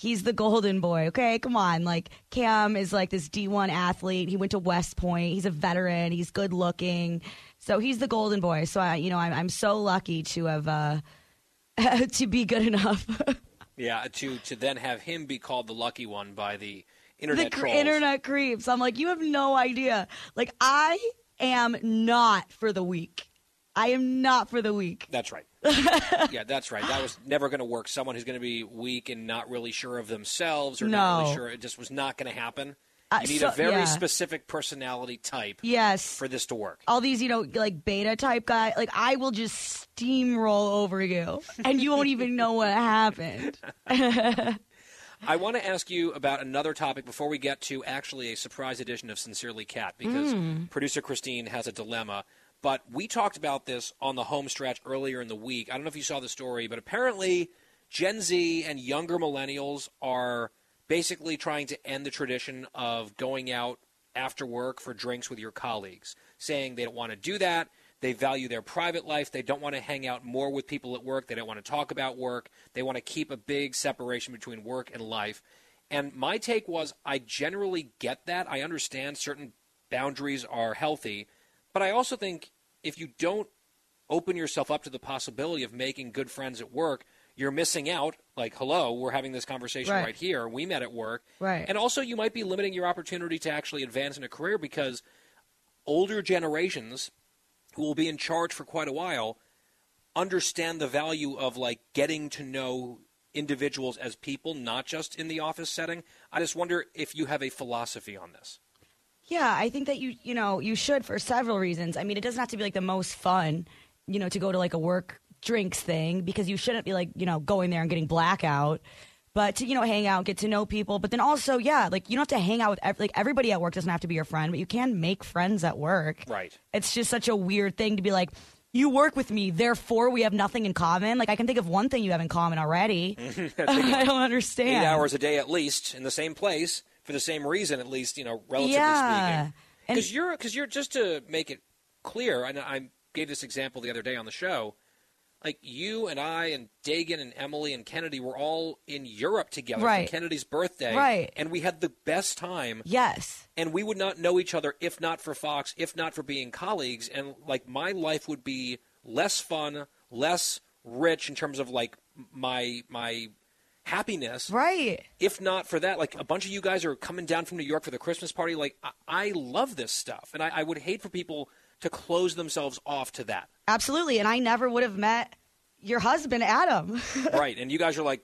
He's the golden boy. Okay, come on. Like Cam is like this D1 athlete. He went to West Point. He's a veteran. He's good looking. So he's the golden boy. So I, you know, I'm, I'm so lucky to have uh to be good enough. yeah, to to then have him be called the lucky one by the the internet trolls. internet creeps. I'm like, you have no idea. Like I am not for the weak. I am not for the weak. That's right. yeah, that's right. That was never going to work. Someone who's going to be weak and not really sure of themselves or not really sure, it just was not going to happen. Uh, You need so- a very yeah. specific personality type Yes. for this to work. all these, you know, like beta type guy, like I will just steamroll over you and you won't even know what happened. I want to ask you about another topic before we get to actually a surprise edition of Sincerely Kat because Mm. producer Christine has a dilemma. But we talked about this on the home stretch earlier in the week. I don't know if you saw the story, but apparently Gen Z and younger millennials are basically trying to end the tradition of going out after work for drinks with your colleagues, saying they don't want to do that. They value their private life. They don't want to hang out more with people at work. They don't want to talk about work. They want to keep a big separation between work and life. And my take was I generally get that. I understand certain boundaries are healthy, but I also think if you don't open yourself up to the possibility of making good friends at work, you're missing out. Like, hello, we're having this conversation Right. right, here. We met at work. Right. And also, you might be limiting your opportunity to actually advance in a career because older generations who will be in charge for quite a while understand the value of like getting to know individuals as people, not just in the office setting. I just wonder if you have a philosophy on this. Yeah, I think that you you know you should for several reasons. I mean, it doesn't have to be like the most fun, you know, to go to like a work drinks thing because you shouldn't be like you know going there and getting blackout. But to you know hang out, get to know people, but then also yeah, like you don't have to hang out with ev- like everybody at work doesn't have to be your friend, but you can make friends at work. Right. It's just such a weird thing to be like. You work with me, therefore we have nothing in common. Like I can think of one thing you have in common already. I don't understand. Eight hours a day at least in the same place for the same reason, at least you know, relatively Yeah. speaking. Because you're because you're just to make it clear. And I gave this example the other day on the show. Like you and I and Dagen and Emily and Kennedy were all in Europe together Right. for Kennedy's birthday, Right. And we had the best time. Yes. And we would not know each other if not for Fox, if not for being colleagues. And like my life would be less fun, less rich in terms of like my my happiness. Right. If not for that, like a bunch of you guys are coming down from New York for the Christmas party. Like I, I love this stuff, and I, I would hate for people to close themselves off to that. Absolutely. And I never would have met your husband, Adam. right? And you guys are like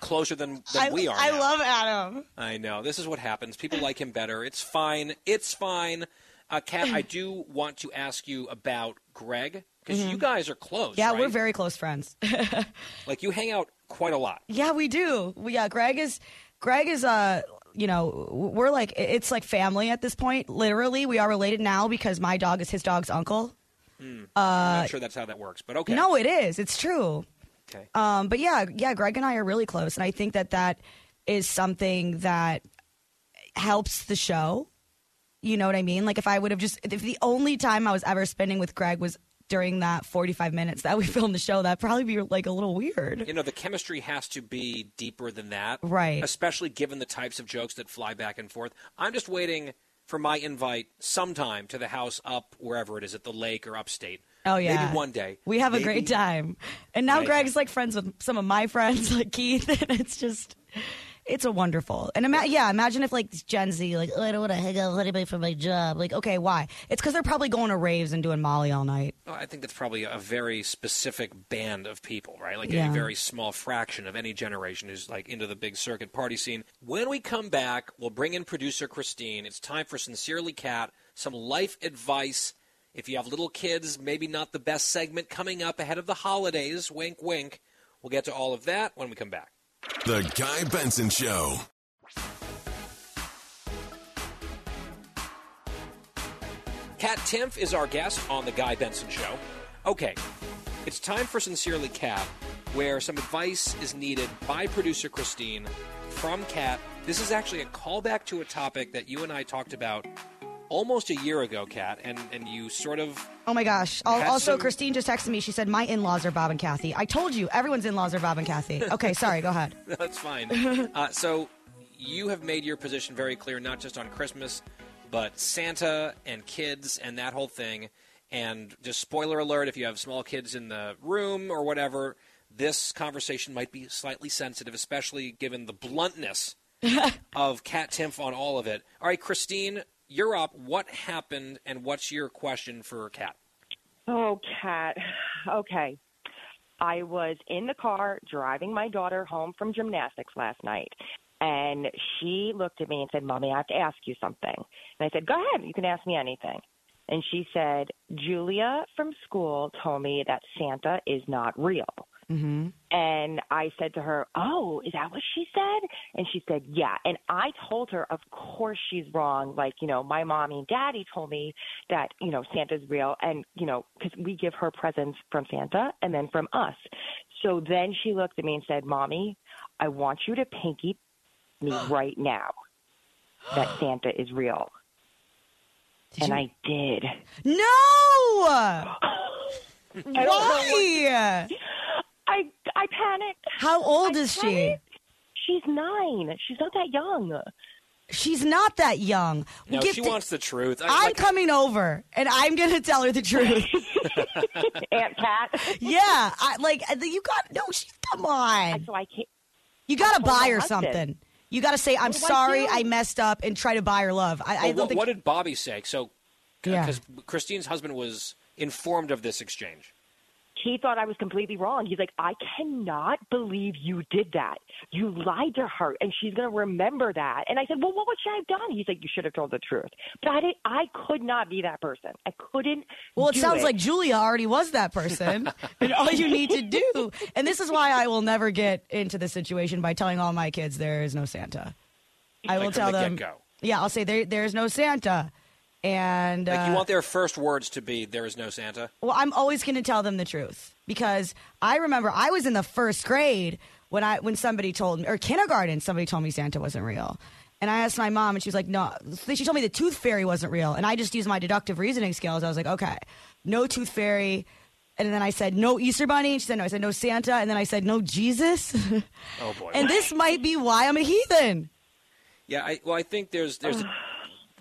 closer than, than I, we are. I now. love Adam. I know. This is what happens. People like him better. It's fine. It's fine. Uh, Kat, I do want to ask you about Greg because Mhm. you guys are close. Yeah, right? we're very close friends. like you hang out quite a lot. yeah, we do. We, yeah, Greg is Greg is uh you know, we're like it's like family at this point. Literally, we are related now because my dog is his dog's uncle. Hmm. Uh, I'm not sure that's how that works, but okay. No, it is. It's true. Okay. Um, but yeah, yeah, Greg and I are really close, and I think that that is something that helps the show. You know what I mean? Like if I would have just if the only time I was ever spending with Greg was during that 45 minutes that we filmed the show, that'd probably be like a little weird. You know, the chemistry has to be deeper than that. Right. Especially given the types of jokes that fly back and forth. I'm just waiting for my invite sometime to the house up wherever it is, at the lake or upstate. Oh yeah, Maybe one day. we have a great time. And now Right. Greg's like friends with some of my friends, like Keith, and it's just, it's a wonderful. And ima- yeah, imagine if like Gen Z, like oh, I don't want to hang out with anybody for my job. Like okay, why? It's because they're probably going to raves and doing Molly all night. Well, I think that's probably a very specific band of people, right? Like Yeah. a very small fraction of any generation who's like into the big circuit party scene. When we come back, we'll bring in producer Christine. It's time for Sincerely Kat, some life advice. If you have little kids, maybe not the best segment coming up ahead of the holidays. Wink, wink. We'll get to all of that when we come back. The Guy Benson Show. Kat Timpf is our guest on the Guy Benson Show. Okay, it's time for Sincerely Kat, where some advice is needed by producer Christine from Kat. This is actually a callback to a topic that you and I talked about almost a year ago, Kat, and, and you sort of Oh my gosh. Also, some- Christine just texted me. She said, My in laws are Bob and Kathy. I told you, everyone's in laws are Bob and Kathy. Okay, sorry, go ahead. That's fine. uh, so you have made your position very clear, not just on Christmas, but Santa and kids and that whole thing. And just spoiler alert: if you have small kids in the room or whatever, this conversation might be slightly sensitive, especially given the bluntness of Kat Timpf on all of it. All right, Christine, you're up. What happened, and what's your question for Kat? Oh, Kat. Okay. I was in the car driving my daughter home from gymnastics last night. And she looked at me and said, Mommy, I have to ask you something. And I said, Go ahead. You can ask me anything. And she said, Julia from school told me that Santa is not real. Mm-hmm. And I said to her, Oh, is that what she said? And she said, Yeah. And I told her, Of course she's wrong. Like, you know, my mommy and daddy told me that, you know, Santa's real. And, you know, because we give her presents from Santa and then from us. So then she looked at me and said, Mommy, I want you to pinky me right now that Santa is real. and I did. No! I don't know what- Why? I I I panicked. How old I is she? She's nine. She's not that young. She's not that young. No, Get she the- wants the truth. I- I'm like- coming over and I'm going to tell her the truth. Aunt Pat. yeah, I like uh, you got no. She, come on. So I can't. You got to buy her husband. something. You got to say, "I'm What do I sorry. I messed up," and try to buy her love. I, I don't what, think. what did Bobby say? So, Yeah. because Christine's husband was informed of this exchange. He thought I was completely wrong. He's like, I cannot believe you did that. You lied to her, and she's going to remember that. And I said, Well, what would she have done? He's like, You should have told the truth. But I, didn't, I could not be that person. I couldn't. Well, it do sounds like Julia already was that person, and all you need to do. And this is why I will never get into this situation by telling all my kids there is no Santa. I will Like from tell the them. get-go. Yeah, I'll say there there is no Santa, and Like uh, you want their first words to be "There is no Santa." Well, I'm always going to tell them the truth because I remember I was in the first grade when I when somebody told me or kindergarten somebody told me Santa wasn't real. And I asked my mom, and she was like, "No." She told me the tooth fairy wasn't real, and I just used my deductive reasoning skills. I was like, "Okay, no tooth fairy," and then I said, "No Easter bunny." And she said, "No." I said, "No Santa," and then I said, "No Jesus." Oh boy. and this might be why I'm a heathen. Yeah, I, well, I think there's there's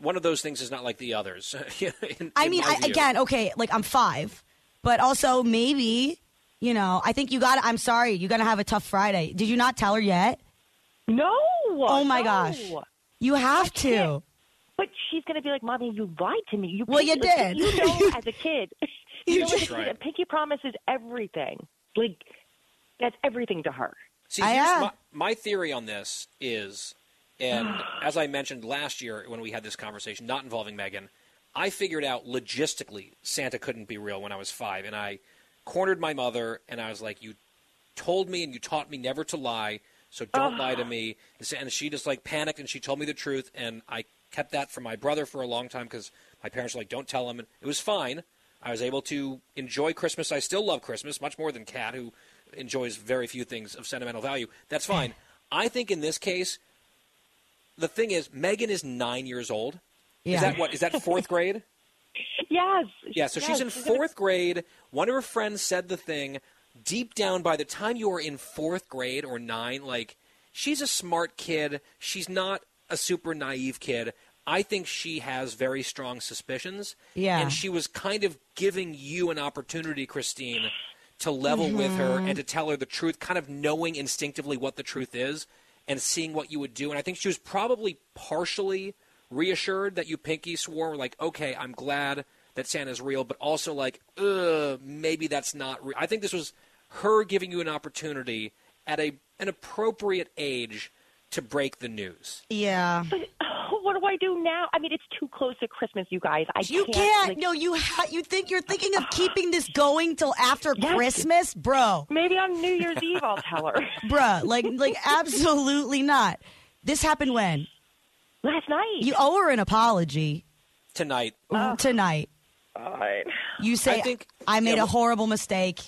one of those things is not like the others. in- I mean, I, again, okay, like I'm five, but also maybe, you know, I think you got. to I'm sorry, you're gonna have a tough Friday. Did you not tell her yet? No. Oh my no. gosh, you have to. But she's going to be like, Mommy, you lied to me. You Well, you pinky- did. You know, as a kid, you, know, as a did. kid, Right. pinky promise is everything. Like, that's everything to her. See, I here's my, my theory on this is, and as I mentioned last year when we had this conversation, not involving Megan, I figured out logistically Santa couldn't be real when I was five, and I cornered my mother, and I was like, "You told me and you taught me never to lie, so don't lie to me." And And she just like panicked, and she told me the truth, and I kept that from my brother for a long time because my parents were like, "Don't tell him," and it was fine. I was able to enjoy Christmas. I still love Christmas much more than Kat, who enjoys very few things of sentimental value. That's fine. I think in this case, the thing is, Megan is nine years old. Yeah. Is that what? Is that fourth grade? Yes. Yeah, so she's in fourth grade. One of her friends said the thing. Deep down, by the time you are in fourth grade or nine, like, she's a smart kid. She's not a super naive kid. I think she has very strong suspicions. Yeah. And she was kind of giving you an opportunity, Christine, to level with her Mm-hmm. and to tell her the truth, kind of knowing instinctively what the truth is and seeing what you would do. And I think she was probably partially reassured that you pinky swore, like, okay, I'm glad that Santa's real, but also like, ugh, maybe that's not real. I think this was her giving you an opportunity at a an appropriate age to break the news. Yeah. What do I do now? I mean, it's too close to Christmas, you guys. I You can't. can't. like- no, you ha- you think you're thinking of keeping this going till after Yes. Christmas, bro? Maybe on New Year's Eve I'll tell her. Bruh, like like absolutely not. This happened when Last night. you owe her an apology. tonight. tonight. All right. You say I think- I made yeah, a horrible mistake.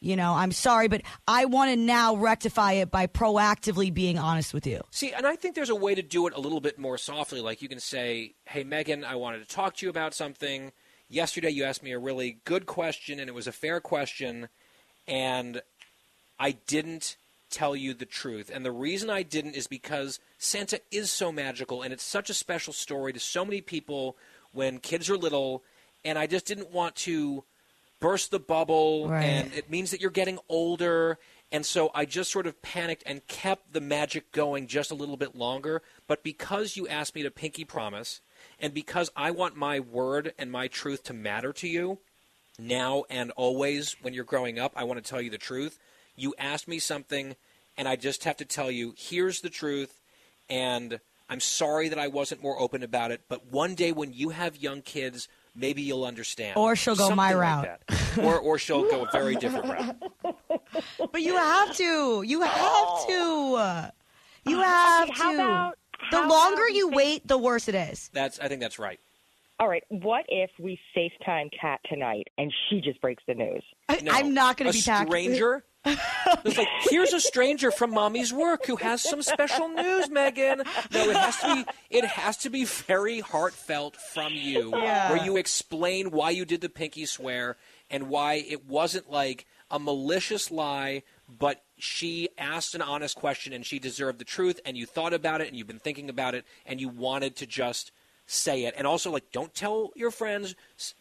You know, I'm sorry, but I want to now rectify it by proactively being honest with you. See, and I think there's a way to do it a little bit more softly. Like you can say, "Hey, Megan, I wanted to talk to you about something. Yesterday, you asked me a really good question, and it was a fair question, and I didn't tell you the truth. And the reason I didn't is because Santa is so magical, and it's such a special story to so many people when kids are little, and I just didn't want to." Burst the bubble Right. and it means that you're getting older. And so I just sort of panicked and kept the magic going just a little bit longer. But because you asked me to pinky promise and because I want my word and my truth to matter to you now and always when you're growing up I want to tell you the truth. You asked me something and I just have to tell you here's the truth and I'm sorry that I wasn't more open about it. But one day when you have young kids maybe you'll understand Or she'll go my Something like route. that. or or she'll go a very different route But you have to. You have to. You oh, have how to. about- the longer about you say- wait, the worse it is. that's I think that's right All right. What if we FaceTime Kat tonight and she just breaks the news? No. I'm not going to be tactful. stranger. It's like here's a stranger from mommy's work who has some special news, Megan. No, it has to be. It has to be very heartfelt from you, Yeah. where you explain why you did the pinky swear and why it wasn't like a malicious lie, but she asked an honest question and she deserved the truth, and you thought about it and you've been thinking about it, and you wanted to just say it. And also, like, don't tell your friends.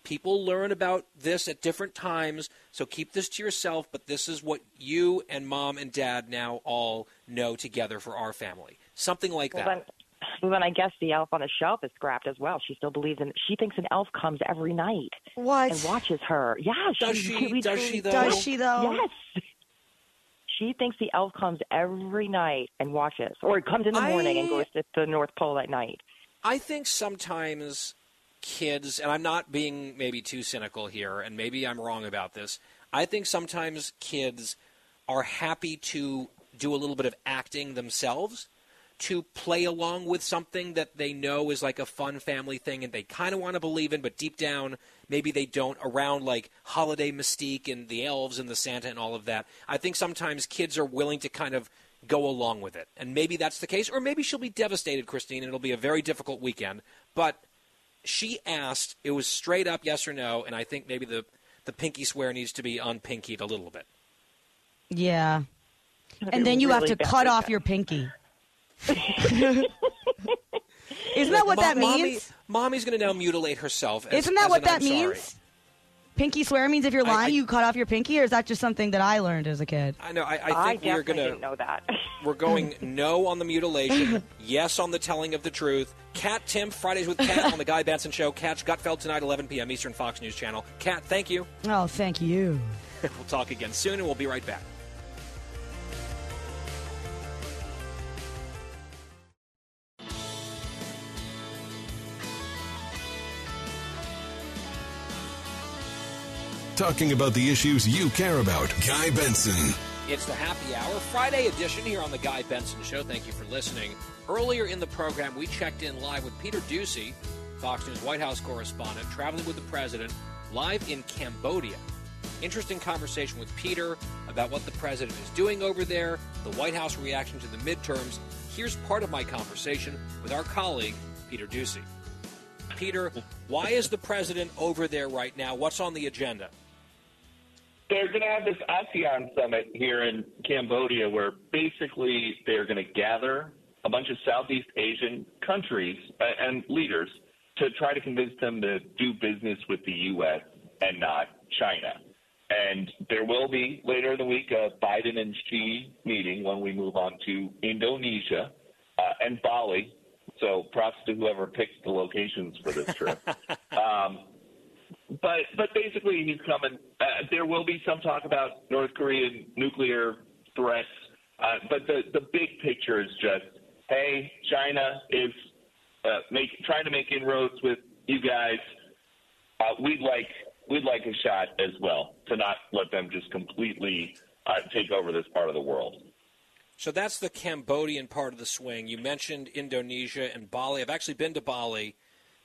People learn about this at different times, so keep this to yourself. But this is what you and mom and dad now all know together for our family. Something like Well, that. then, well, then I guess the elf on the shelf is scrapped as well. She still believes in. She thinks an elf comes every night What? and watches her. Yeah, Does she, she? we Does she, though? Does she, though? Yes. She thinks the elf comes every night and watches, or it comes in the morning and goes to the North Pole at night. I think sometimes kids, and I'm not being maybe too cynical here, and maybe I'm wrong about this. I think sometimes kids are happy to do a little bit of acting themselves to play along with something that they know is like a fun family thing and they kind of want to believe in, but deep down, maybe they don't around like holiday mystique and the elves and the Santa and all of that. I think sometimes kids are willing to kind of go along with it. And maybe that's the case, or maybe she'll be devastated, Christine, and it'll be a very difficult weekend. But she asked, it was straight up yes or no, and I think maybe the, the pinky swear needs to be unpinkied a little bit. Yeah. And then you have to bad cut off weekend. your pinky. Isn't that what Mo- that mommy- means? mommy's going to now mutilate herself. As, Isn't that as what an that I'm sorry. Means? Pinky swear means if you're lying, I- you cut off your pinky, or is that just something that I learned as a kid? I know. I, I I think we're definitely going didn't know that. We're going no on the mutilation, yes on the telling of the truth. Kat Timpf, Fridays with Kat on the Guy Benson Show. Catch Gutfeld tonight, 11 p.m. Eastern Fox News Channel. Kat, thank you. Oh, thank you. We'll talk again soon, and we'll be right back. Talking about the issues you care about. Guy Benson. It's the Happy Hour Friday edition here on the Guy Benson Show. Thank you for listening. Earlier in the program, we checked in live with Peter Doocy, Fox News White House correspondent, traveling with the president live in Cambodia. Interesting conversation with Peter about what the president is doing over there, the White House reaction to the midterms. Here's part of my conversation with our colleague, Peter Doocy. Peter, why is the president over there right now? What's on the agenda? They're going to have this ASEAN summit here in Cambodia where basically they're going to gather a bunch of Southeast Asian countries uh, and leaders to try to convince them to do business with the U.S. and not China. And there will be later in the week a Biden and Xi meeting when we move on to Indonesia uh, and Bali. So props to whoever picked the locations for this trip. um, but but basically he's coming. Uh, there will be some talk about North Korean nuclear threats, uh, but the the big picture is just, hey, China is uh, make, trying to make inroads with you guys. Uh, we'd like we'd like a shot as well to not let them just completely uh, take over this part of the world. So that's the Cambodian part of the swing. You mentioned Indonesia and Bali. I've actually been to Bali.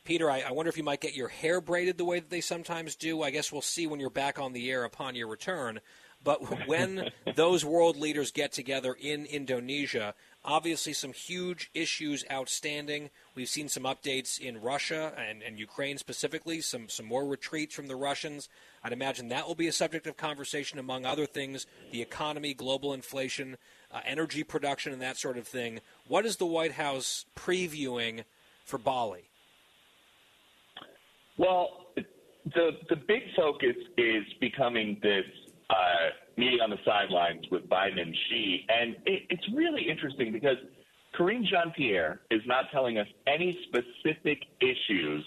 Peter, I, I wonder if you might get your hair braided the way that they sometimes do. I guess we'll see when you're back on the air upon your return. But when those world leaders get together in Indonesia, obviously some huge issues outstanding. We've seen some updates in Russia and, and Ukraine specifically, some, some more retreats from the Russians. I'd imagine that will be a subject of conversation, among other things the economy, global inflation, uh, energy production, and that sort of thing. What is the White House previewing for Bali? Well, the the big focus is becoming this uh, meeting on the sidelines with Biden and Xi, and it, it's really interesting because Karine Jean Pierre is not telling us any specific issues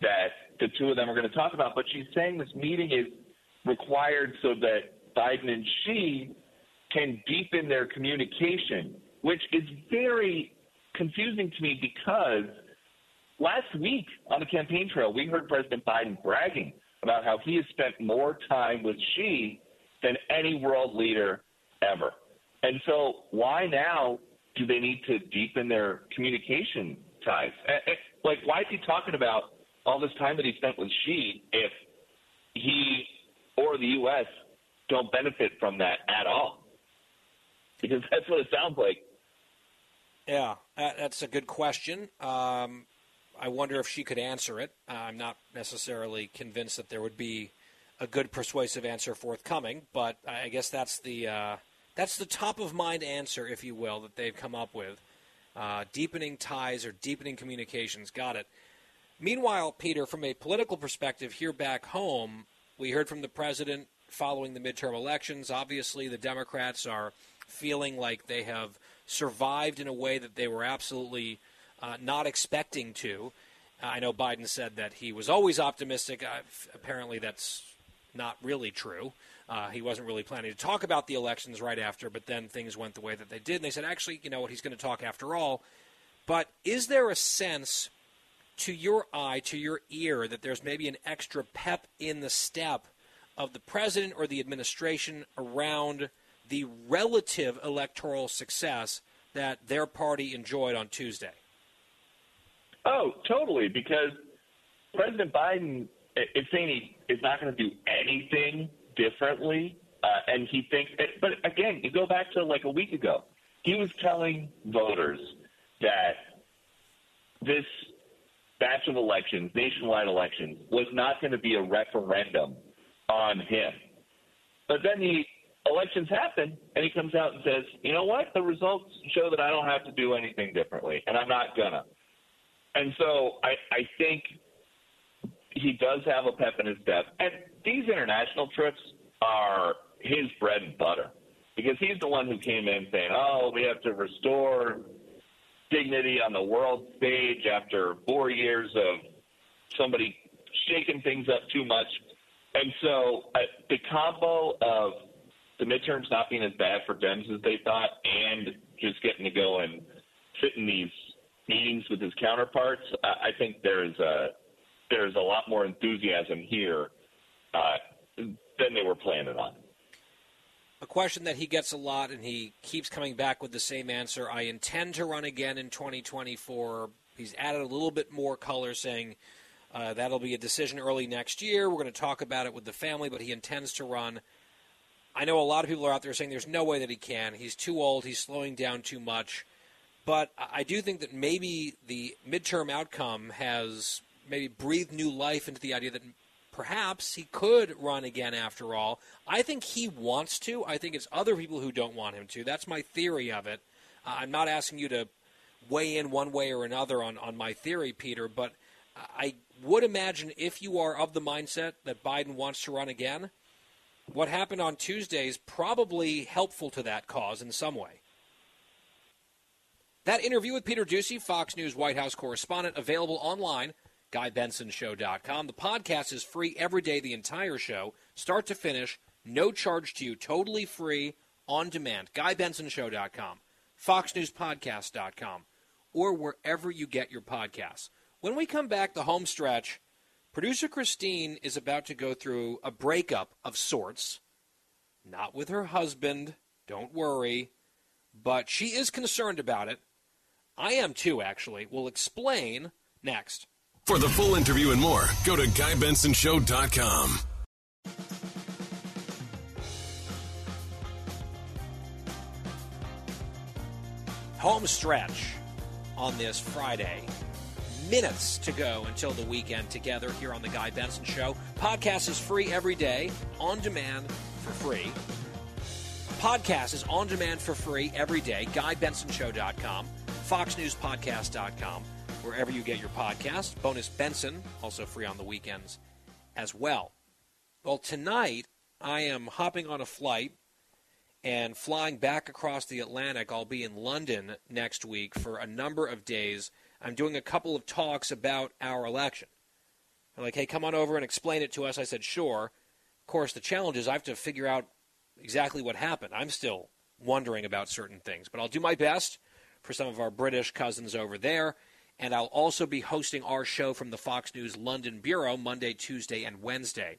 that the two of them are going to talk about, but she's saying this meeting is required so that Biden and Xi can deepen their communication, which is very confusing to me because last week on the campaign trail, we heard President Biden bragging about how he has spent more time with Xi than any world leader ever. And so, why now do they need to deepen their communication ties? Like, why is he talking about all this time that he spent with Xi if he or the U.S. don't benefit from that at all? Because that's what it sounds like. Yeah, that's a good question. Um, I wonder if she could answer it. Uh, I'm not necessarily convinced that there would be a good persuasive answer forthcoming, but I guess that's the uh, that's the top of mind answer, if you will, that they've come up with. Uh, deepening ties or deepening communications. Got it. Meanwhile, Peter, from a political perspective here back home, we heard from the president following the midterm elections. Obviously, the Democrats are feeling like they have survived in a way that they were absolutely uh, not expecting to. I know Biden said that he was always optimistic. Uh, apparently, that's not really true. Uh, he wasn't really planning to talk about the elections right after, but then things went the way that they did. And they said, actually, you know what, he's going to talk after all. But is there a sense to your eye, to your ear, that there's maybe an extra pep in the step of the president or the administration around the relative electoral success that their party enjoyed on Tuesday? Oh, totally. Because President Biden is saying he is not going to do anything differently, uh, and he thinks. But again, you go back to like a week ago, he was telling voters that this batch of elections, nationwide elections, was not going to be a referendum on him. But then the elections happen, and he comes out and says, "You know what? The results show that I don't have to do anything differently, and I'm not gonna." And so I, I think he does have a pep in his step. And these international trips are his bread and butter because he's the one who came in saying, oh, we have to restore dignity on the world stage after four years of somebody shaking things up too much. And so uh, the combo of the midterms not being as bad for Dems as they thought and just getting to go and sit in these meetings with his counterparts, I think there's a there's a lot more enthusiasm here uh, than they were planning on. A question that he gets a lot, and he keeps coming back with the same answer. I intend to run again in 2024. He's added a little bit more color, saying uh, that'll be a decision early next year. We're going to talk about it with the family, but he intends to run. I know a lot of people are out there saying there's no way that he can. He's too old. He's slowing down too much. But I do think that maybe the midterm outcome has maybe breathed new life into the idea that perhaps he could run again after all. I think he wants to. I think it's other people who don't want him to. That's my theory of it. Uh, I'm not asking you to weigh in one way or another on, on my theory, Peter, but I would imagine if you are of the mindset that Biden wants to run again, what happened on Tuesday is probably helpful to that cause in some way. That interview with Peter Doocy, Fox News White House correspondent, available online, GuyBensonShow.com. The podcast is free every day, the entire show, start to finish, no charge to you, totally free, on demand. GuyBensonShow.com, FoxNewsPodcast.com, or wherever you get your podcasts. When we come back, the home stretch, producer Christine is about to go through a breakup of sorts. Not with her husband, don't worry, but she is concerned about it I am too, actually. We'll explain next. For the full interview and more, go to GuyBensonShow.com. Home stretch on this Friday. Minutes to go until the weekend together here on The Guy Benson Show. Podcast is free every day, on demand for free. Podcast is on demand for free every day. GuyBensonShow.com, FoxNewsPodcast.com, wherever you get your podcast. Bonus Benson, also free on the weekends as well. Well, tonight I am hopping on a flight and flying back across the Atlantic. I'll be in London next week for a number of days. I'm doing a couple of talks about our election. They're like, hey, come on over and explain it to us. I said, sure. Of course, the challenge is I have to figure out exactly what happened. I'm still wondering about certain things, but I'll do my best for some of our British cousins over there. And I'll also be hosting our show from the Fox News London Bureau Monday, Tuesday, and Wednesday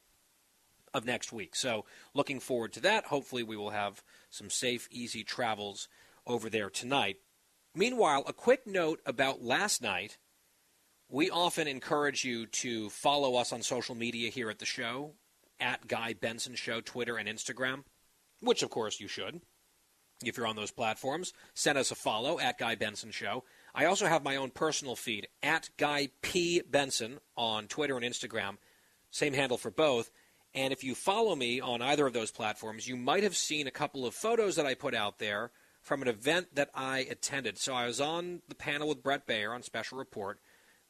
of next week. So, looking forward to that. Hopefully, we will have some safe, easy travels over there tonight. Meanwhile, a quick note about last night. We often encourage you to follow us on social media here at the show at Guy Benson Show, Twitter and Instagram, which of course you should. If you're on those platforms, send us a follow at Guy Benson Show. I also have my own personal feed at Guy P. Benson on Twitter and Instagram, same handle for both. And if you follow me on either of those platforms, you might have seen a couple of photos that I put out there from an event that I attended. So I was on the panel with Bret Baier on Special Report,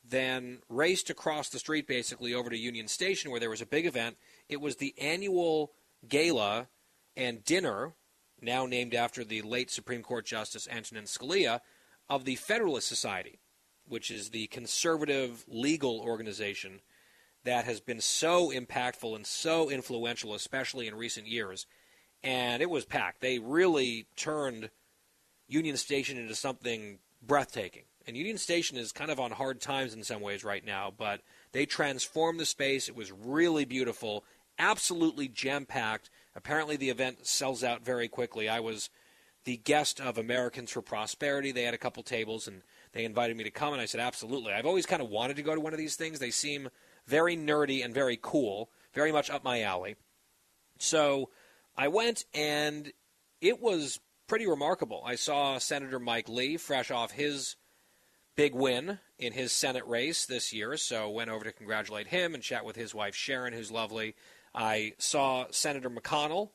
then raced across the street basically over to Union Station where there was a big event. It was the annual gala and dinner, now named after the late Supreme Court Justice Antonin Scalia, of the Federalist Society, which is the conservative legal organization that has been so impactful and so influential, especially in recent years. And it was packed. They really turned Union Station into something breathtaking. And Union Station is kind of on hard times in some ways right now, but they transformed the space. It was really beautiful, absolutely jam packed. Apparently, the event sells out very quickly. I was the guest of Americans for Prosperity. They had a couple tables and they invited me to come, and I said, absolutely. I've always kind of wanted to go to one of these things. They seem very nerdy and very cool, very much up my alley. So I went, and it was pretty remarkable. I saw Senator Mike Lee, fresh off his big win in his Senate race this year, so went over to congratulate him and chat with his wife Sharon, who's lovely. I saw Senator McConnell,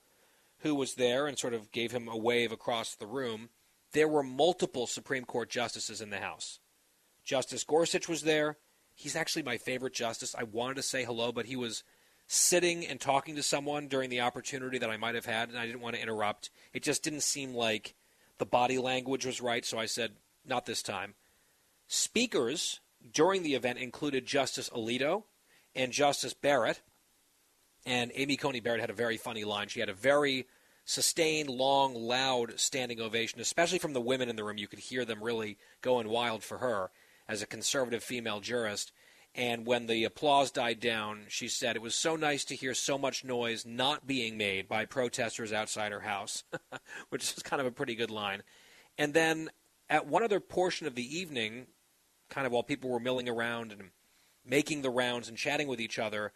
who was there, and sort of gave him a wave across the room. There were multiple Supreme Court justices in the House. Justice Gorsuch was there. He's actually my favorite justice. I wanted to say hello, but he was sitting and talking to someone during the opportunity that I might have had, and I didn't want to interrupt. It just didn't seem like the body language was right, so I said, not this time. Speakers during the event included Justice Alito and Justice Barrett. And Amy Coney Barrett had a very funny line. She had a very sustained, long, loud standing ovation, especially from the women in the room. You could hear them really going wild for her as a conservative female jurist. And when the applause died down, she said, It was so nice to hear so much noise not being made by protesters outside her house, which is kind of a pretty good line. And then at one other portion of the evening, kind of while people were milling around and making the rounds and chatting with each other,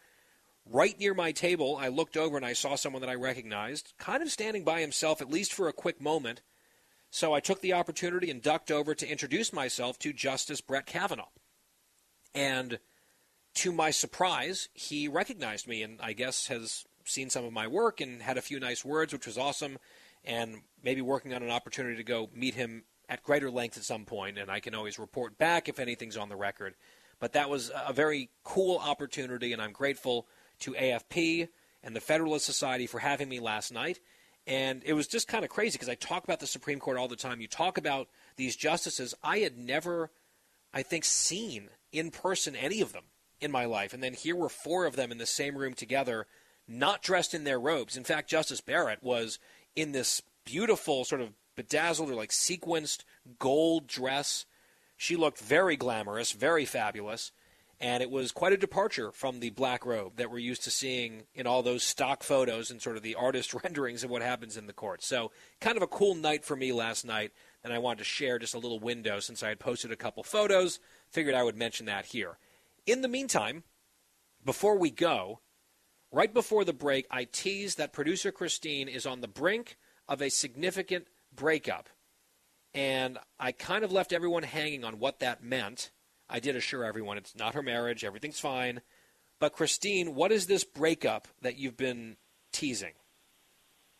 right near my table, I looked over and I saw someone that I recognized, kind of standing by himself, at least for a quick moment. So I took the opportunity and ducked over to introduce myself to Justice Brett Kavanaugh. And to my surprise, he recognized me and I guess has seen some of my work and had a few nice words, which was awesome. And maybe working on an opportunity to go meet him at greater length at some point, and I can always report back if anything's on the record. But that was a very cool opportunity, and I'm grateful to AFP and the Federalist Society for having me last night. And it was just kind of crazy because I talk about the Supreme Court all the time. You talk about these justices. I had never, I think, seen in person any of them in my life. And then here were four of them in the same room together, not dressed in their robes. In fact, Justice Barrett was in this beautiful sort of bedazzled or like sequenced gold dress. She looked very glamorous, very fabulous, and it was quite a departure from the black robe that we're used to seeing in all those stock photos and sort of the artist renderings of what happens in the court. So, kind of a cool night for me last night, and I wanted to share just a little window since I had posted a couple photos. Figured I would mention that here. In the meantime, before we go, right before the break, I teased that producer Christine is on the brink of a significant breakup. And I kind of left everyone hanging on what that meant. I did assure everyone it's not her marriage, everything's fine. But Christine, what is this breakup that you've been teasing?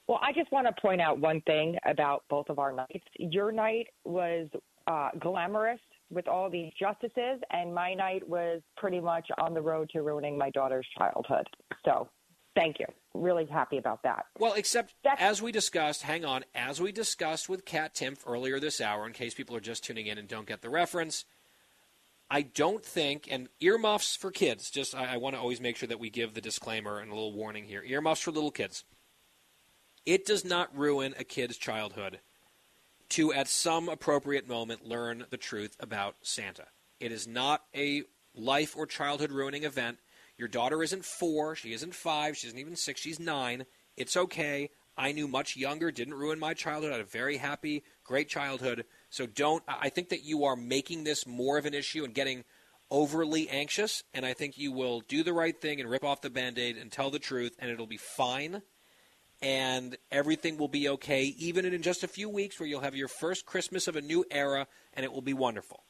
Well, I just want to point out one thing about both of our nights. Your night was uh, glamorous with all these justices, and my night was pretty much on the road to ruining my daughter's childhood. So, thank you. Really happy about that. Well, except as we discussed, hang on, as we discussed with Kat Timpf earlier this hour, in case people are just tuning in and don't get the reference, I don't think, and earmuffs for kids, just I, I want to always make sure that we give the disclaimer and a little warning here. Earmuffs for little kids. It does not ruin a kid's childhood to, at some appropriate moment, learn the truth about Santa. It is not a life or childhood ruining event. Your daughter isn't four, she isn't five, she isn't even six, she's nine. It's okay. I knew much younger, didn't ruin my childhood. I had a very happy, great childhood. So don't, I think that you are making this more of an issue and getting overly anxious. And I think you will do the right thing and rip off the band aid and tell the truth, and it'll be fine and everything will be okay, even in just a few weeks where you'll have your first Christmas of a new era, and it will be wonderful.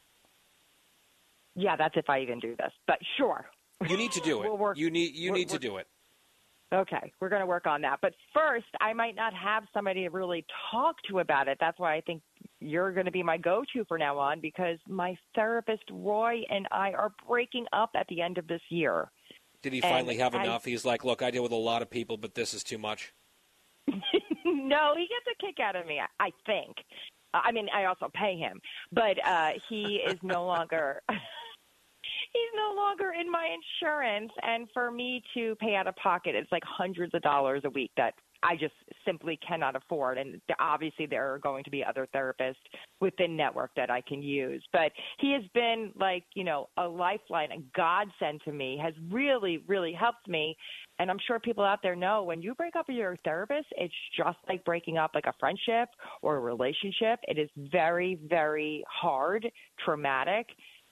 Yeah, that's if I even do this, but sure. You need to do it. We'll work- you need you need to do it. Okay, we're going to work on that. But first, I might not have somebody to really talk to about it. That's why I think you're going to be my go to for now on because my therapist, Roy, and I are breaking up at the end of this year. Did he And finally have I- enough? He's like, look, I deal with a lot of people, but this is too much. no, he gets a kick out of me, I- I think. I mean, I also pay him, but uh, he is no longer. He's no longer in my insurance, and for me to pay out of pocket, it's like hundreds of dollars a week that I just simply cannot afford. And obviously, there are going to be other therapists within network that I can use. But he has been like, you know, a lifeline, a godsend to me, has really, really helped me. And I'm sure people out there know when you break up with your therapist, it's just like breaking up like a friendship or a relationship. It is very, very hard, traumatic.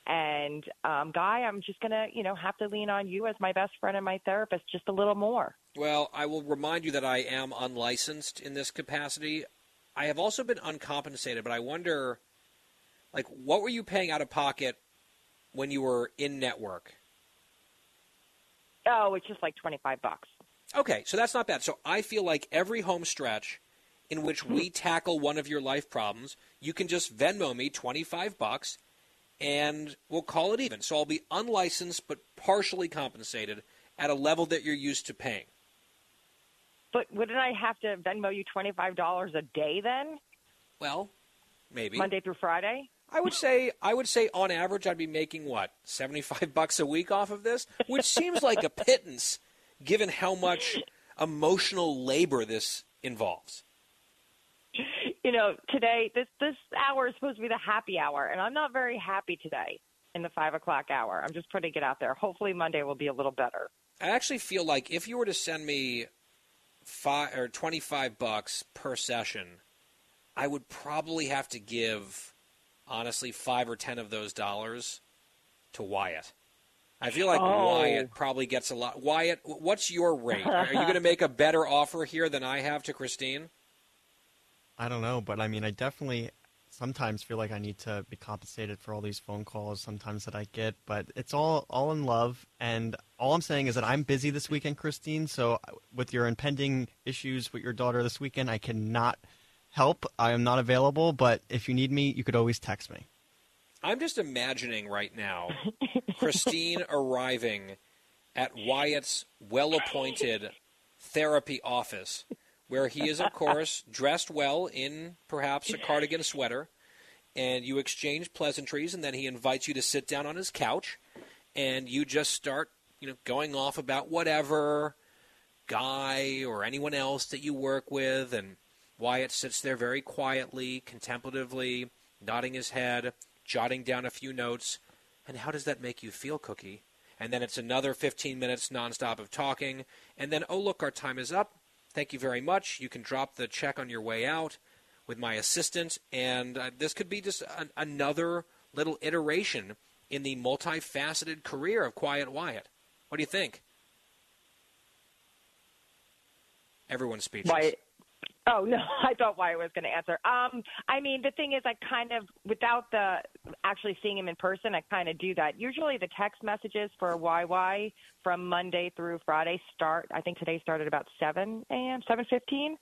And um, Guy, I'm just gonna, you know, have to lean on you as my best friend and my therapist just a little more. Well, I will remind you that I am unlicensed in this capacity. I have also been uncompensated, but I wonder, like, what were you paying out of pocket when you were in network? Oh, it's just like 25 bucks. Okay, so that's not bad. So I feel like every home stretch in which we hmm. tackle one of your life problems, you can just Venmo me 25 bucks and we'll call it even. So I'll be unlicensed but partially compensated at a level that you're used to paying. But wouldn't I have to Venmo you $25 a day then? Well, maybe. Monday through Friday? I would say I would say on average I'd be making what, 75 bucks a week off of this, which seems like a pittance given how much emotional labor this involves. You know, today this this hour is supposed to be the happy hour, and I'm not very happy today in the five o'clock hour. I'm just putting it out there. Hopefully Monday will be a little better. I actually feel like if you were to send me five or 25 bucks per session, I would probably have to give honestly 5 or 10 of those dollars to Wyatt. I feel like Oh. Wyatt probably gets a lot. Wyatt, what's your rate? Are you going to make a better offer here than I have to Christine? I don't know, but I mean, I definitely sometimes feel like I need to be compensated for all these phone calls sometimes that I get, but it's all all in love. And all I'm saying is that I'm busy this weekend, Christine. So with your impending issues with your daughter this weekend, I cannot help. I am not available. But if you need me, you could always text me. I'm just imagining right now Christine arriving at Wyatt's well appointed therapy office, where he is, of course, dressed well in perhaps a cardigan sweater, and you exchange pleasantries, and then he invites you to sit down on his couch, and you just start, you know, going off about whatever guy or anyone else that you work with, and Wyatt sits there very quietly, contemplatively, nodding his head, jotting down a few notes. And how does that make you feel, Cookie? And then it's another 15 minutes nonstop of talking. And then, oh, look, our time is up. Thank you very much. You can drop the check on your way out with my assistant. And uh, this could be just an, another little iteration in the multifaceted career of Quiet Wyatt. What do you think? Everyone's speechless. Why? Oh no, I thought Wyatt was going to answer. Um, I mean, the thing is, I kind of, without the actually seeing him in person, I kind of do that. Usually, the text messages for YY from Monday through Friday start. I think today started about seven a.m., seven fifteen.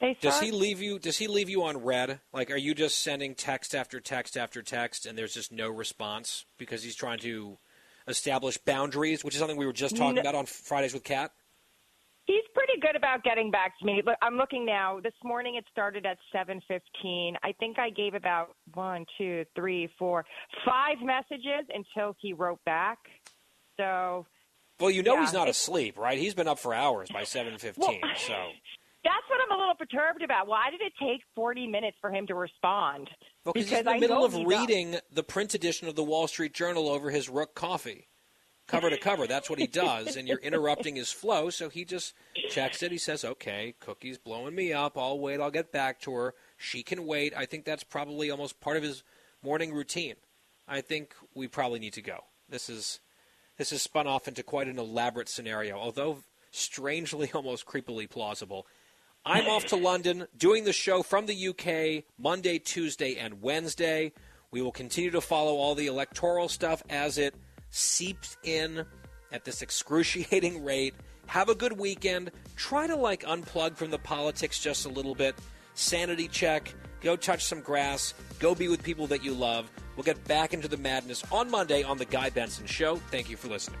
They Does he leave you? Does he leave you on red? Like, are you just sending text after text after text, and there's just no response because he's trying to establish boundaries, which is something we were just talking No. about on Fridays with Kat. He's pretty good about getting back to me. Look, I'm looking now. This morning it started at 7:15. I think I gave about one, two, three, four, five messages until he wrote back. So Well, you know Yeah, he's not asleep, right? He's been up for hours by seven fifteen. Well, so that's what I'm a little perturbed about. Why did it take 40 minutes for him to respond? because he's in the I middle of reading the print edition of the Wall Street Journal over his Rook coffee, cover to cover. That's what he does, and you're interrupting his flow. So he just checks it. He says, "Okay, Cookie's blowing me up. I'll wait. I'll get back to her. She can wait." I think that's probably almost part of his morning routine. I think we probably need to go. This is this has spun off into quite an elaborate scenario, although strangely, almost creepily plausible. I'm off to London doing the show from the UK Monday, Tuesday, and Wednesday. We will continue to follow all the electoral stuff as it seeps in at this excruciating rate. Have a good weekend. Try to like unplug from the politics just a little bit. Sanity check. Go touch some grass. Go be with people that you love. We'll get back into the madness on Monday on The Guy Benson Show. Thank you for listening.